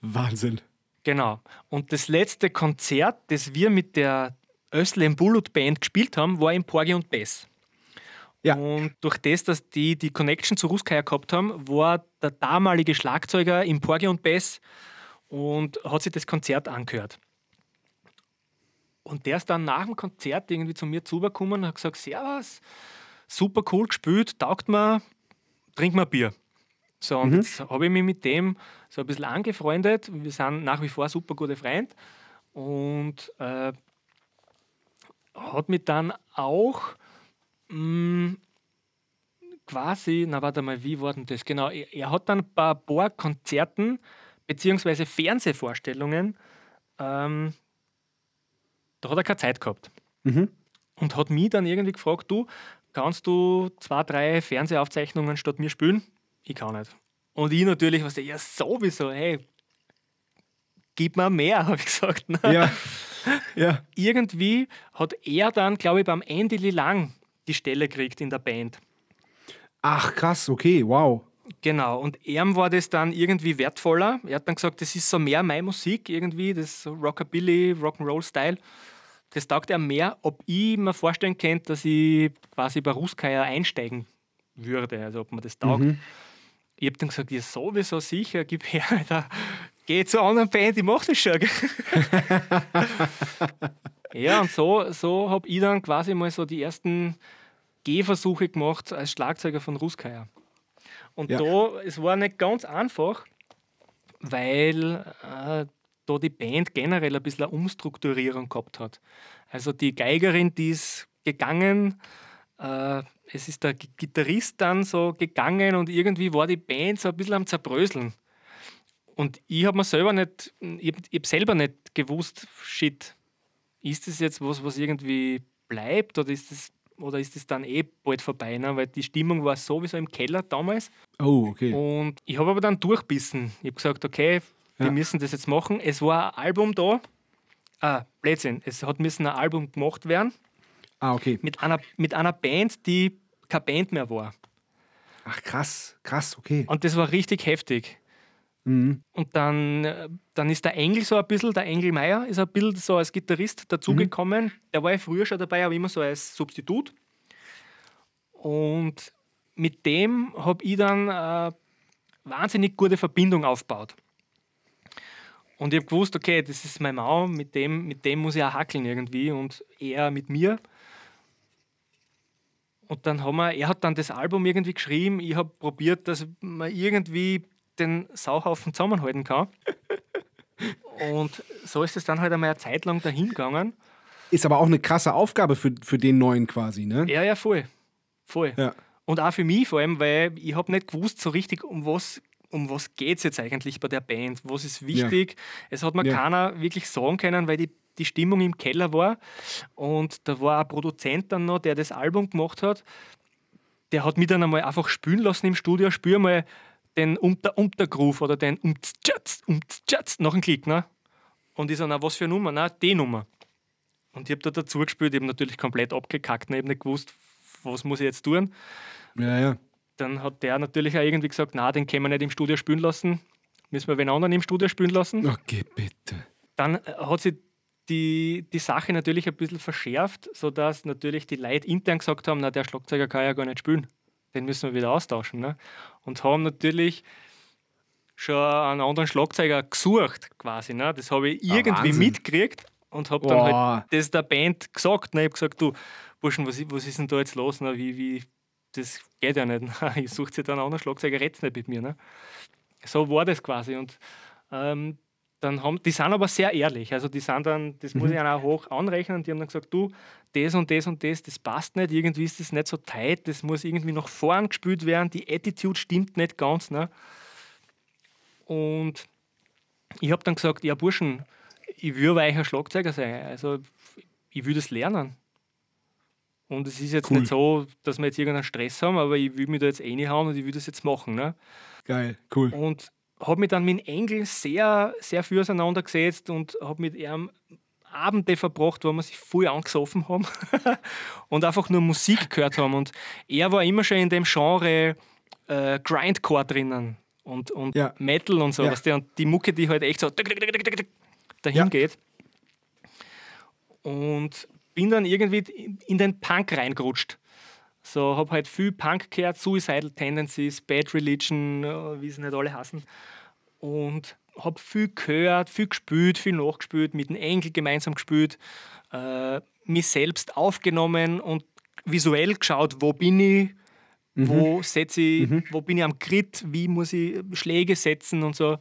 Wahnsinn. Genau. Und das letzte Konzert, das wir mit der Özlem Bulut Band gespielt haben, war im Porgy und Bess. Ja. Und durch das, dass die die Connection zu Ruskaya gehabt haben, war der damalige Schlagzeuger im Porgy und Bess und hat sich das Konzert angehört. Und der ist dann nach dem Konzert irgendwie zu mir zugekommen und hat gesagt: Servus, super cool gespielt, taugt mir, trink mal Bier. So, und jetzt habe ich mich mit dem so ein bisschen angefreundet. Wir sind nach wie vor super gute Freunde. Und äh, hat mich dann auch mh, quasi, na warte mal, wie war denn das? Genau, er, er hat dann bei ein paar Konzerten beziehungsweise Fernsehvorstellungen, ähm, da hat er keine Zeit gehabt. Mhm. Und hat mich dann irgendwie gefragt, du, kannst du zwei, drei Fernsehaufzeichnungen statt mir spielen? Ich kann nicht. Und ich natürlich, was ja sowieso, hey, gib mir mehr, habe ich gesagt. ne? Ja. ja. Irgendwie hat er dann, glaube ich, beim Andy Lilang die Stelle gekriegt in der Band. Ach, krass, okay, wow. Genau, und ihm war das dann irgendwie wertvoller. Er hat dann gesagt, das ist so mehr meine Musik irgendwie, das Rockabilly, Rock'n'Roll-Style. Das taugt er mehr, ob ich mir vorstellen könnte, dass ich quasi bei Ruskaya einsteigen würde, also ob mir das taugt. Ich habe dann gesagt, ja sowieso sicher, gib her, Alter. geh zur anderen Band, ich mach das schon. ja, und so, so habe ich dann quasi mal so die ersten Gehversuche gemacht als Schlagzeuger von Ruskaya. Und Ja. da, es war nicht ganz einfach, weil äh, da die Band generell ein bisschen eine Umstrukturierung gehabt hat. Also die Geigerin, die ist gegangen, äh, es ist der Gi- Gitarrist dann so gegangen und irgendwie war die Band so ein bisschen am Zerbröseln. Und ich habe mir selber nicht, ich hab selber nicht gewusst, shit, ist das jetzt was, was irgendwie bleibt oder ist das, oder ist das dann eh bald vorbei? Ne? Weil die Stimmung war sowieso im Keller damals. Oh, okay. Und ich habe aber dann durchbissen. Ich habe gesagt, okay, wir Ja. müssen das jetzt machen. Es war ein Album da, Ah, Blödsinn. Es hat müssen ein Album gemacht werden Ah, okay. mit einer, mit einer Band, die keine Band mehr war. Ach, krass, krass, okay. Und das war richtig heftig. Mhm. Und dann, äh, dann ist der Engel so ein bisschen, der Engel Meier ist ein bisschen so als Gitarrist dazugekommen. Der war ja früher schon dabei, aber immer so als Substitut. Und mit dem habe ich dann eine wahnsinnig gute Verbindung aufgebaut. Und ich habe gewusst, okay, das ist mein Mann, mit dem, mit dem muss ich auch hackeln irgendwie und er mit mir. Und dann haben wir, er hat dann das Album irgendwie geschrieben, ich habe probiert, dass man irgendwie den Sauhaufen zusammenhalten kann. Und so ist es dann halt einmal eine Zeit lang dahin gegangen. Ist aber auch eine krasse Aufgabe für, für den neuen quasi, ne? Ja, ja, voll. Voll. Ja. Und auch für mich vor allem, weil ich habe nicht gewusst so richtig, um was, um was geht es jetzt eigentlich bei der Band, was ist wichtig. Es hat mir Ja. keiner wirklich sagen können, weil die, die Stimmung im Keller war. Und da war ein Produzent dann noch, der das Album gemacht hat. Der hat mich dann einmal einfach spielen lassen im Studio, spür mal den Unter Untergroove oder den Umtschatz, Umtschatz nach dem Klick. Ne? Und ich na, was für eine Nummer? Na, die Nummer. Und ich habe da dazu gespielt, eben natürlich komplett abgekackt, ne? ich habe nicht gewusst, was muss ich jetzt tun. Ja, ja. Dann hat der natürlich auch irgendwie gesagt, na, den können wir nicht im Studio spielen lassen, müssen wir wen anderen im Studio spielen lassen. Okay, bitte. Dann äh, hat sich die, die Sache natürlich ein bisschen verschärft, sodass natürlich die Leute intern gesagt haben, na, der Schlagzeuger kann ja gar nicht spielen, den müssen wir wieder austauschen. Ne? Und haben natürlich schon einen anderen Schlagzeuger gesucht, quasi. Ne? Das habe ich Ah, irgendwie Wahnsinn. mitgekriegt und habe dann Boah. halt das der Band gesagt. Ne? Ich habe gesagt, du, Burschen, was, was ist denn da jetzt los? Ne? Wie, wie, das geht ja nicht. Ich suche sich dann einen anderen Schlagzeuger, red's nicht mit mir. Ne? So war das quasi. Und ähm, dann haben, die sind aber sehr ehrlich. Also die sind dann, das muss ich ihnen auch hoch anrechnen, die haben dann gesagt, du, das und das und das, das passt nicht, irgendwie ist das nicht so tight, das muss irgendwie nach vorn gespielt werden, die Attitude stimmt nicht ganz. Ne? Und ich habe dann gesagt, ja Burschen, ich will aber euch ein Schlagzeuger sein, also ich will das lernen. Und es ist jetzt Cool. nicht so, dass wir jetzt irgendeinen Stress haben, aber ich will mich da jetzt reinhauen und ich will das jetzt machen. Ne? Geil, cool. Und habe mich dann mit Engel sehr, sehr viel auseinandergesetzt und habe mit ihm Abende verbracht, wo wir sich voll angesoffen haben und einfach nur Musik gehört haben. Und er war immer schon in dem Genre äh, Grindcore drinnen und, und Ja. Metal und so. Ja. Weißt du? Und die Mucke, die halt echt so dahin Ja. geht. Und bin dann irgendwie in den Punk reingerutscht. So, habe halt viel Punk gehört, Suicidal Tendencies, Bad Religion, äh, wie sie nicht alle hassen. Und habe viel gehört, viel gespielt, viel nachgespielt, mit dem Engel gemeinsam gespielt, äh, mich selbst aufgenommen und visuell geschaut, wo bin ich, wo setze ich, wo bin ich am Grid, wie muss ich Schläge setzen und so.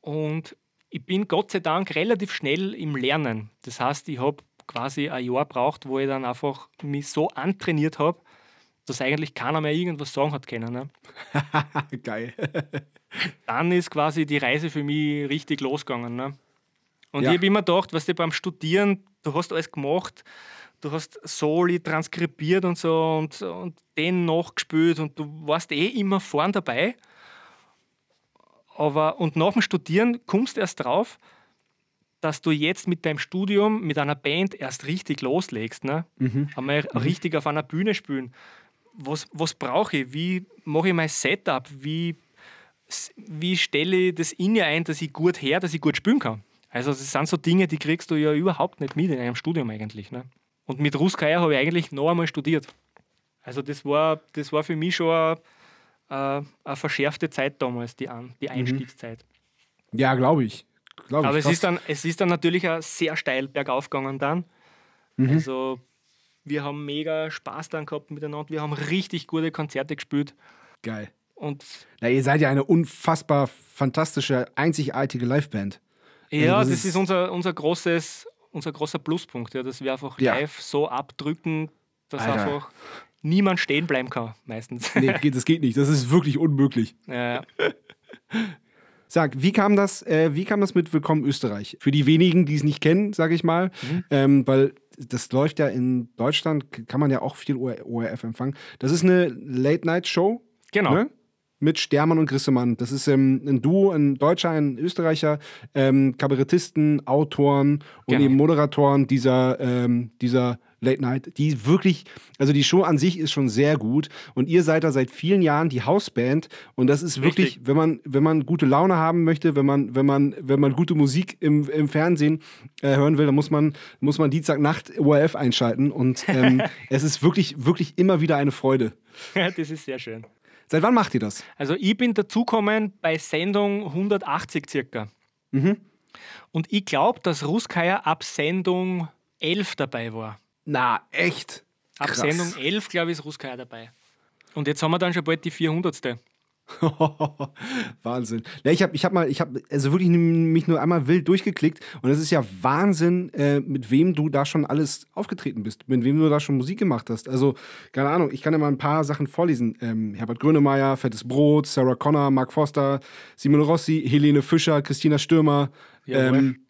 Und ich bin Gott sei Dank relativ schnell im Lernen. Das heißt, ich habe quasi ein Jahr braucht, wo ich dann einfach mich so antrainiert habe, dass eigentlich keiner mehr irgendwas sagen hat können. Ne? Geil. Dann ist quasi die Reise für mich richtig losgegangen. Ne? Und Ja. ich habe immer gedacht, was du beim Studieren, du hast alles gemacht, du hast Soli transkribiert und so und, und den nachgespielt und du warst eh immer vorn dabei. Aber und nach dem Studieren kommst du erst drauf, dass du jetzt mit deinem Studium, mit einer Band erst richtig loslegst. Ne? Einmal richtig auf einer Bühne spielen. Was, was brauche ich? Wie mache ich mein Setup? Wie, wie stelle ich das in mir ein, dass ich gut her, dass ich gut spielen kann? Also das sind so Dinge, die kriegst du ja überhaupt nicht mit in einem Studium eigentlich. Ne? Und mit Ruskaya habe ich eigentlich noch einmal studiert. Also das war, das war für mich schon eine, eine, eine verschärfte Zeit damals, die, An die Einstiegszeit. Ja, glaube ich. Glaub ich. Aber es ist, dann, es ist dann natürlich auch sehr steil bergauf gegangen dann. Also wir haben mega Spaß dann gehabt miteinander. Wir haben richtig gute Konzerte gespielt. Geil. Und Na, ihr seid ja eine unfassbar fantastische, einzigartige Liveband. ja, das das, ist- unser, unser, großes, unser großer Pluspunkt, ja, dass wir einfach Ja. live so abdrücken, dass Alter. einfach niemand stehen bleiben kann, meistens. Nee, das geht nicht. Das ist wirklich unmöglich. ja. Sag, wie kam das, äh, wie kam das mit Willkommen Österreich? Für die wenigen, die es nicht kennen, sage ich mal, Mhm. ähm, weil das läuft ja in Deutschland, kann man ja auch viel OR ORF empfangen. Das ist eine Late-Night-Show. Genau. Ne? mit Stermann und Grissemann. Das ist ähm, ein Duo, ein Deutscher, ein Österreicher, ähm, Kabarettisten, Autoren und Genau. eben Moderatoren dieser, ähm, dieser Late Night, die wirklich, also die Show an sich ist schon sehr gut und ihr seid da seit vielen Jahren die Hausband und das ist wirklich, Richtig. wenn man, wenn man gute Laune haben möchte, wenn man, wenn man, wenn man gute Musik im, im Fernsehen äh, hören will, dann muss man, muss man Dienstagnacht ORF einschalten und ähm, es ist wirklich, wirklich immer wieder eine Freude. das ist sehr schön. Seit wann macht ihr das? Also ich bin dazugekommen bei Sendung 180 circa. Mhm. Und ich glaube, dass Ruskaya ab Sendung 11 dabei war. Na, echt? Ab Krass. Sendung 11, glaube ich, ist Ruskaya dabei. Und jetzt haben wir dann schon bald die 400. Wahnsinn. Ja, ich habe ich hab mal, ich habe also wirklich mich nur einmal wild durchgeklickt und es ist ja Wahnsinn, äh, mit wem du da schon alles aufgetreten bist, mit wem du da schon Musik gemacht hast. Also, keine Ahnung, ich kann ja mal ein paar Sachen vorlesen. Ähm, Herbert Grönemeyer, Fettes Brot, Sarah Connor, Mark Foster, Simone Rossi, Helene Fischer, Christina Stürmer. Jawohl. Ähm,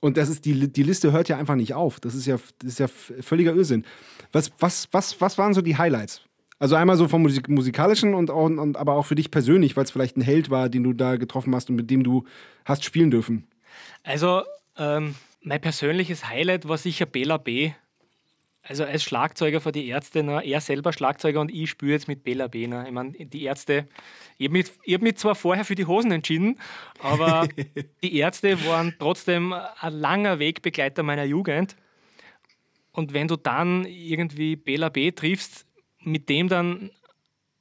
und das ist die, die Liste hört ja einfach nicht auf. Das ist ja, das ist ja völliger Irrsinn. Was, was, was, was waren so die Highlights? Also einmal so vom Musik musikalischen und, auch- und aber auch für dich persönlich, weil es vielleicht ein Held war, den du da getroffen hast und mit dem du hast spielen dürfen. Also, ähm, mein persönliches Highlight war sicher Bela B. Also als Schlagzeuger für die Ärzte, ne? er selber Schlagzeuger und ich spiele jetzt mit Bela B. Ne? Ich meine, die Ärzte, ich habe mich, ich hab mich zwar vorher für die Hosen entschieden, aber die Ärzte waren trotzdem ein langer Wegbegleiter meiner Jugend. Und wenn du dann irgendwie Bela B. triffst, mit dem dann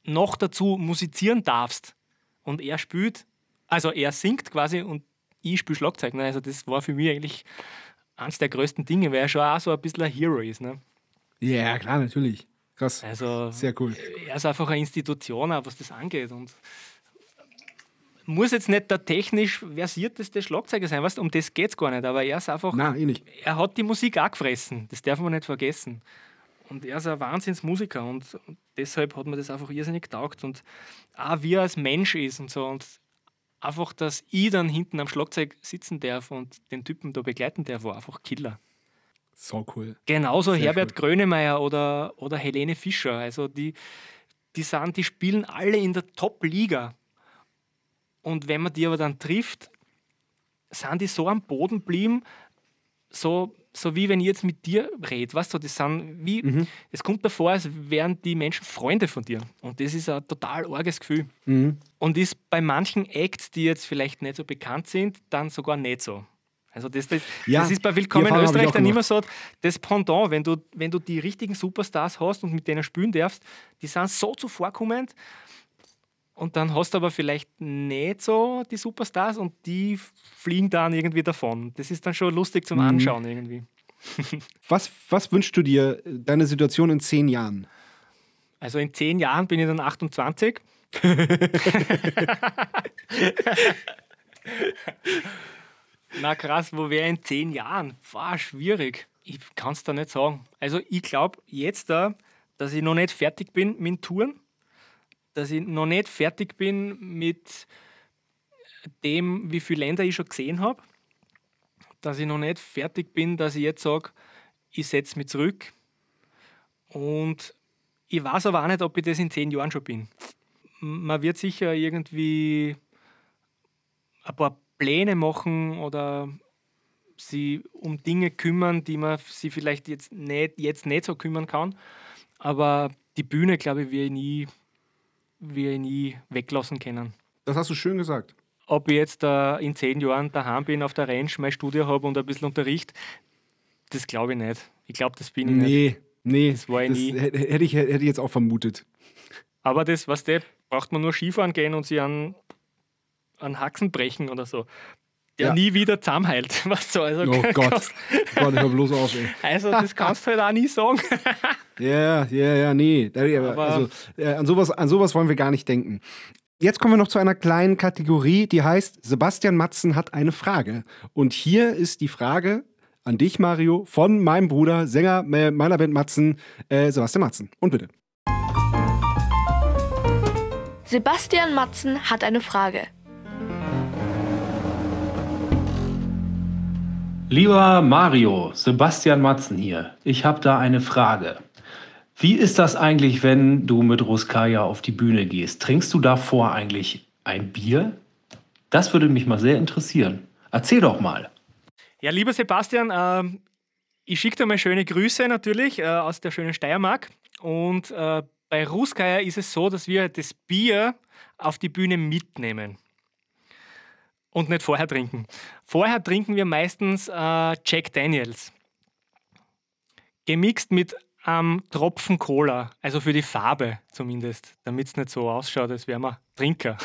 noch dazu musizieren darfst und er spielt, also er singt quasi und ich spiele Schlagzeug. Ne? Also das war für mich eigentlich eines der größten Dinge, weil er schon auch so ein bisschen ein Hero ist. Ne? Ja, klar, natürlich. Krass. Also Sehr cool. er ist einfach eine Institution, auch was das angeht. Und muss jetzt nicht der technisch versierteste Schlagzeuger sein, weißt, um das geht es gar nicht, aber er ist einfach, Na, eh nicht. er hat die Musik auch gefressen, das darf man nicht vergessen. Und er ist ein Wahnsinnsmusiker und, und deshalb hat mir das einfach irrsinnig getaugt und auch wie er als Mensch ist und so und einfach, dass ich dann hinten am Schlagzeug sitzen darf und den Typen da begleiten darf, war einfach Killer. So cool. Genauso Sehr Herbert Grönemeyer oder, oder Helene Fischer. Also die, die, sind, die spielen alle in der Top-Liga. Und wenn man die aber dann trifft, sind die so am Boden blieben, so, so wie wenn ich jetzt mit dir rede. Weißt du, das sind wie, es kommt davor, als wären die Menschen Freunde von dir. Und das ist ein total arges Gefühl. Mhm. Und ist bei manchen Acts, die jetzt vielleicht nicht so bekannt sind, dann sogar nicht so. Also das, das, Ja, das ist bei Willkommen in Österreich dann immer so das Pendant, wenn du, wenn du die richtigen Superstars hast und mit denen spielen darfst, die sind so zuvorkommend und dann hast du aber vielleicht nicht so die Superstars und die fliegen dann irgendwie davon. Das ist dann schon lustig Mhm. zum Anschauen irgendwie. Was, was wünschst du dir, äh, deine Situation in zehn Jahren? Also in zehn Jahren bin ich dann 28. Na krass, wo wäre in zehn Jahren? War schwierig. Ich kann es da nicht sagen. Also ich glaube jetzt da, dass ich noch nicht fertig bin mit Touren, dass ich noch nicht fertig bin mit dem, wie viele Länder ich schon gesehen habe, dass ich noch nicht fertig bin, dass ich jetzt sage, ich setze mich zurück und ich weiß aber auch nicht, ob ich das in zehn Jahren schon bin. Man wird sicher irgendwie ein paar Pläne machen oder sie um Dinge kümmern, die man sie vielleicht jetzt nicht, jetzt nicht so kümmern kann. Aber die Bühne, glaube ich, wir ich nie, wir nie weglassen können. Das hast du schön gesagt. Ob ich jetzt äh, in zehn Jahren daheim bin auf der Range, mein Studio habe und ein bisschen Unterricht, das glaube ich nicht. Ich glaube, das bin ich nicht. Nee, nee. Das war ich nie. hätte hätte ich, hätte ich jetzt auch vermutet. Aber das, was der braucht man nur Skifahren gehen und sie an, an Haxen brechen oder so. Der Ja. nie wieder zusammenheilt. Was so, also, Oh Gott. kannst- Gott, hör bloß auf, ey. also das kannst du halt auch nie sagen. Ja, ja, ja, nee. Aber- also, äh, an, sowas, an sowas wollen wir gar nicht denken. Jetzt kommen wir noch zu einer kleinen Kategorie, die heißt Sebastian Matzen hat eine Frage. Und hier ist die Frage an dich, Mario, von meinem Bruder, Sänger meiner Band Matzen, äh, Sebastian Matzen. Und bitte. Sebastian Matzen hat eine Frage. Lieber Mario, Sebastian Matzen hier. Ich habe da eine Frage. Wie ist das eigentlich, wenn du mit Ruskaya auf die Bühne gehst? Trinkst du davor eigentlich ein Bier? Das würde mich mal sehr interessieren. Erzähl doch mal. Ja, lieber Sebastian, äh, ich schicke dir mal schöne Grüße natürlich äh, aus der schönen Steiermark. Und äh, bei Ruskaya ist es so, dass wir das Bier auf die Bühne mitnehmen und nicht vorher trinken. Vorher trinken wir meistens äh, Jack Daniels. Gemixt mit einem Tropfen Cola, also für die Farbe zumindest, damit es nicht so ausschaut, als wären wir Trinker.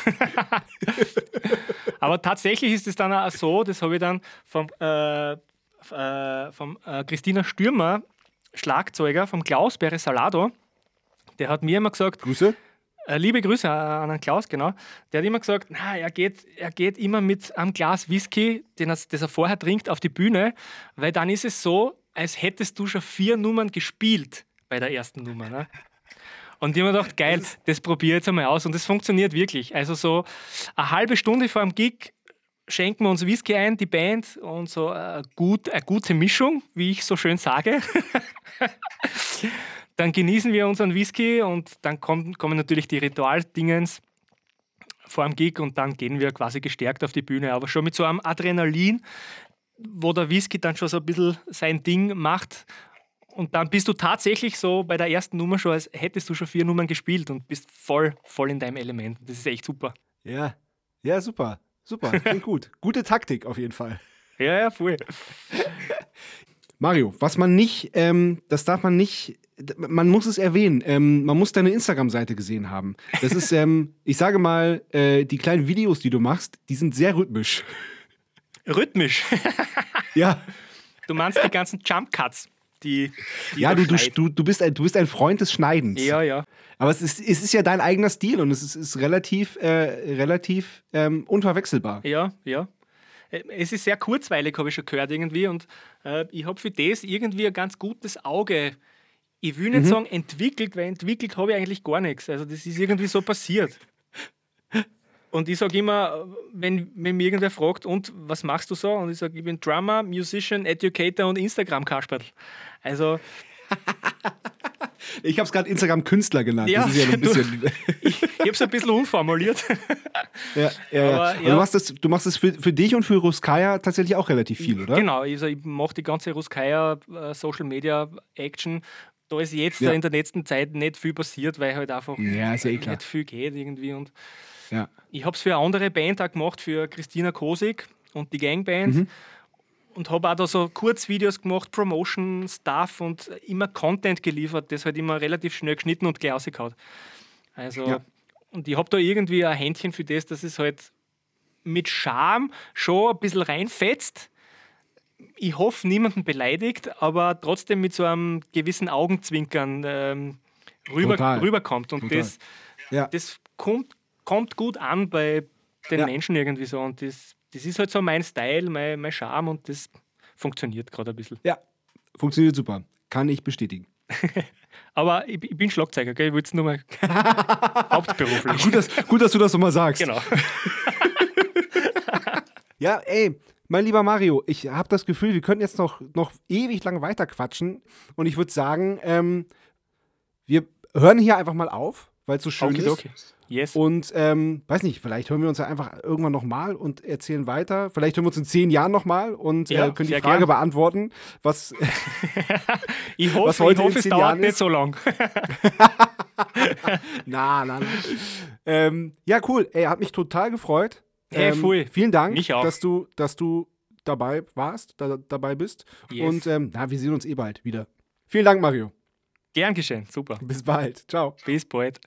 Aber tatsächlich ist es dann auch so, das habe ich dann vom, äh, äh, vom äh, Christina Stürmer, Schlagzeuger vom Klaus Bere Salado, der hat mir immer gesagt, Grüße. Äh, liebe Grüße an den Klaus, genau. Der hat immer gesagt, na, er, geht, er geht immer mit einem Glas Whisky, den er, das er vorher trinkt, auf die Bühne, weil dann ist es so, als hättest du schon vier Nummern gespielt bei der ersten Nummer. Ne? Und ich habe mir gedacht, geil, das probiere ich jetzt einmal aus. Und das funktioniert wirklich. Also so eine halbe Stunde vor dem Gig schenken wir uns Whisky ein, die Band, und so eine, gut, eine gute Mischung, wie ich so schön sage. dann genießen wir unseren Whisky und dann kommen, kommen natürlich die Ritualdingens vor dem Gig und dann gehen wir quasi gestärkt auf die Bühne, aber schon mit so einem Adrenalin, wo der Whisky dann schon so ein bisschen sein Ding macht. Und dann bist du tatsächlich so bei der ersten Nummer schon, als hättest du schon vier Nummern gespielt und bist voll, voll in deinem Element. Das ist echt super. Ja, ja, super. Super, klingt gut. Gute Taktik auf jeden Fall. Ja, ja, voll. Mario, was man nicht, ähm, das darf man nicht, man muss es erwähnen, ähm, man muss deine Instagram-Seite gesehen haben. Das ist, ähm, ich sage mal, äh, die kleinen Videos, die du machst, die sind sehr rhythmisch. Rhythmisch. Ja, Du meinst die ganzen Jump Cuts, die, die ja du, du, du, bist ein, du bist ein Freund des Schneidens. Ja, ja. Aber es ist, es ist ja dein eigener Stil und es ist, ist relativ, äh, relativ ähm, unverwechselbar. Ja, ja. Äh, Es ist sehr kurzweilig, habe ich schon gehört irgendwie. Und äh, ich habe für das irgendwie ein ganz gutes Auge. Ich will nicht sagen entwickelt, weil entwickelt habe ich eigentlich gar nichts. Also das ist irgendwie so passiert. Und ich sage immer, wenn, wenn mir irgendwer fragt, und was machst du so? Und ich sage, ich bin Drummer, Musician, Educator und Instagram-Kasperl. Also Ich habe es gerade Instagram-Künstler genannt. Ja, das ist ja ein du- bisschen. ich, ich habe es ein bisschen unformuliert. ja, ja. Aber, Aber ja. Du machst das, du machst das für, für dich und für Ruskaya tatsächlich auch relativ viel, oder? Genau, also ich mache die ganze Ruskaya äh, Social Media Action. Da ist jetzt Ja. in der letzten Zeit nicht viel passiert, weil halt einfach Ja, eh nicht viel geht irgendwie. Und Ja. ich habe es für eine andere Band auch gemacht, für Christina Kosig und die Gangband. Mhm. Und habe auch da so Kurzvideos gemacht, Promotion, Stuff und immer Content geliefert, das halt immer relativ schnell geschnitten und gleich rausgehauen. Also, Ja. und ich habe da irgendwie ein Händchen für das, dass es halt mit Charme schon ein bisschen reinfetzt. Ich hoffe, niemanden beleidigt, aber trotzdem mit so einem gewissen Augenzwinkern ähm, rüber, Total. rüberkommt. Und Total. das, Ja. das kommt, kommt gut an bei den Ja. Menschen irgendwie so. Und das, das ist halt so mein Style, mein, mein Charme und das funktioniert gerade ein bisschen. ja, funktioniert super. Kann ich bestätigen. Aber ich, ich bin Schlagzeuger, gell? ich will es nur mal hauptberuflich. Gut dass, gut, dass du das nochmal sagst. Genau. Ja, ey, mein lieber Mario, ich habe das Gefühl, wir könnten jetzt noch, noch ewig lang weiter quatschen. Und ich würde sagen, ähm, wir hören hier einfach mal auf, weil es so schön ist. Okay, Yes. Und ähm, weiß nicht, vielleicht hören wir uns ja einfach irgendwann nochmal und erzählen weiter. Vielleicht hören wir uns in zehn Jahren nochmal und Ja, äh, können die Frage gern. beantworten, was. Ich was hoffe, heute ich in hoffe es zehn dauert Jahren nicht ist? so lang. na, na, na. ähm, ja, cool. Ey, hat mich total gefreut. Hey, ähm. Vielen Dank, dass du, dass du dabei warst, da, dabei bist. Yes. Und ähm, na, wir sehen uns eh bald wieder. Vielen Dank, Mario. Gern geschehen, super. Bis bald. Ciao. Bis bald.